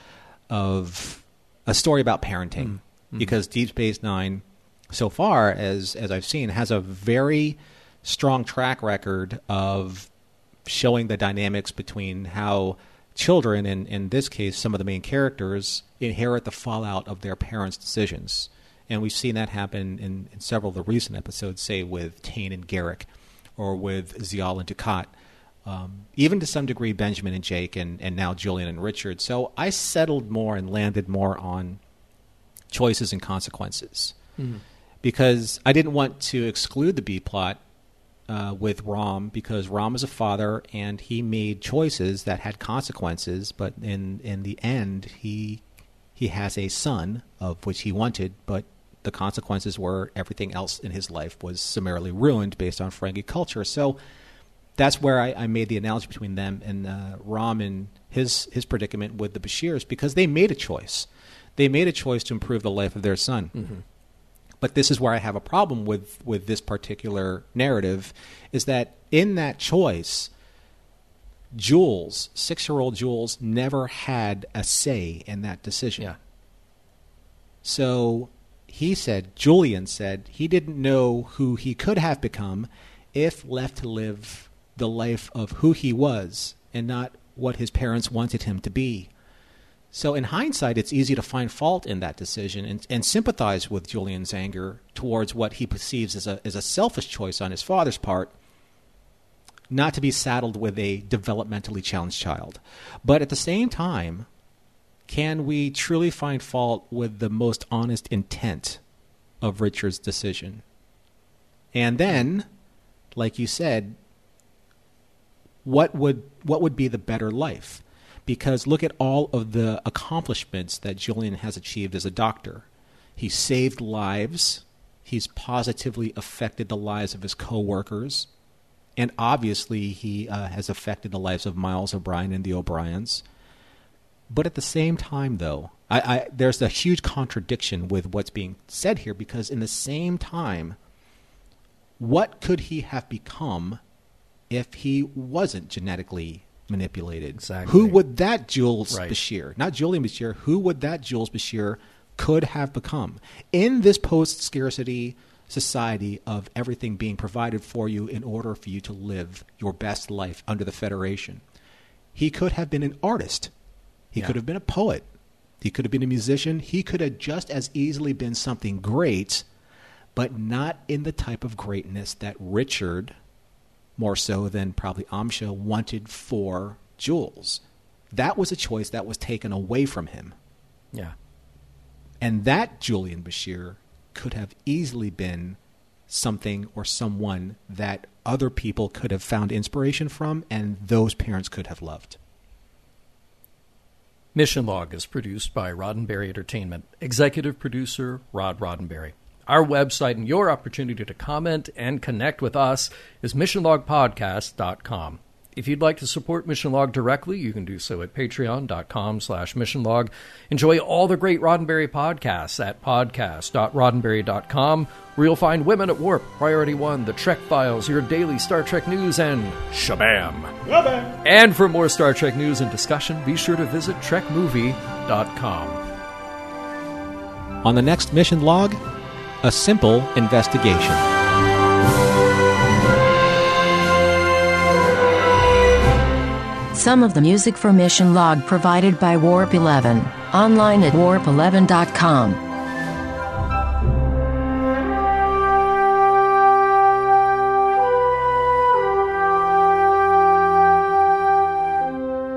B: of a story about parenting. Mm-hmm. Because Deep Space Nine, so far as as I've seen, has a very strong track record of showing the dynamics between how children, and in this case, some of the main characters, inherit the fallout of their parents' decisions. And we've seen that happen in, in several of the recent episodes, say with Tain and Garak, or with Ziyal and Dukat. Um, even to some degree, Benjamin and Jake, and, and now Julian and Richard. So I settled more and landed more on choices and consequences. Mm-hmm. Because I didn't want to exclude the B plot uh, with Rom because Rom is a father and he made choices that had consequences, but in in the end he he has a son of which he wanted, but the consequences were everything else in his life was summarily ruined based on Ferengi culture. So that's where I, I made the analogy between them and uh, Rom and his his predicament with the Bashirs because they made a choice. They made a choice to improve the life of their son. Mm-hmm. But this is where I have a problem with with this particular narrative, is that in that choice, Jules, six year old Jules, never had a say in that decision.
C: Yeah.
B: So he said, Julian said, he didn't know who he could have become if left to live the life of who he was and not what his parents wanted him to be. So, in hindsight, it's easy to find fault in that decision and, and sympathize with Julian's anger towards what he perceives as a, as a selfish choice on his father's part, not to be saddled with a developmentally challenged child. But at the same time, can we truly find fault with the most honest intent of Richard's decision? And then, like you said, what would what would be the better life? because look at all of the accomplishments that Julian has achieved as a doctor. He saved lives, he's positively affected the lives of his coworkers, and obviously he uh, has affected the lives of Miles O'Brien and the O'Briens. But at the same time, though, I, I, there's a huge contradiction with what's being said here because in the same time, what could he have become if he wasn't genetically manipulated.
C: Exactly.
B: Who would that Jules
C: right.
B: Bashir, not Julian Bashir, who would that Jules Bashir could have become in this post scarcity society of everything being provided for you in order for you to live your best life under the Federation? He could have been an artist. He yeah. could have been a poet. He could have been a musician. He could have just as easily been something great, but not in the type of greatness that Richard more so than probably Amsha wanted for Jules. That was a choice that was taken away from him.
C: Yeah.
B: And that Julian Bashir could have easily been something or someone that other people could have found inspiration from and those parents could have loved.
C: Mission Log is produced by Roddenberry Entertainment. Executive producer Rod Roddenberry. Our website and your opportunity to comment and connect with us is missionlogpodcast.com. If you'd like to support Mission Log directly, you can do so at patreon.com slash missionlog. Enjoy all the great Roddenberry podcasts at podcast.roddenberry.com, where you'll find Women at Warp, Priority One, The Trek Files, your daily Star Trek news, and shabam! Shabam! And for more Star Trek news and discussion, be sure to visit trekmovie.com.
B: On the next Mission Log, a simple investigation.
E: Some of the music for Mission Log provided by Warp 11, online at warp11.com.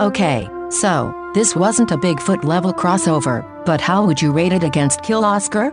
E: Okay, so, this wasn't a Bigfoot level crossover, but how would you rate it against Kill Oscar?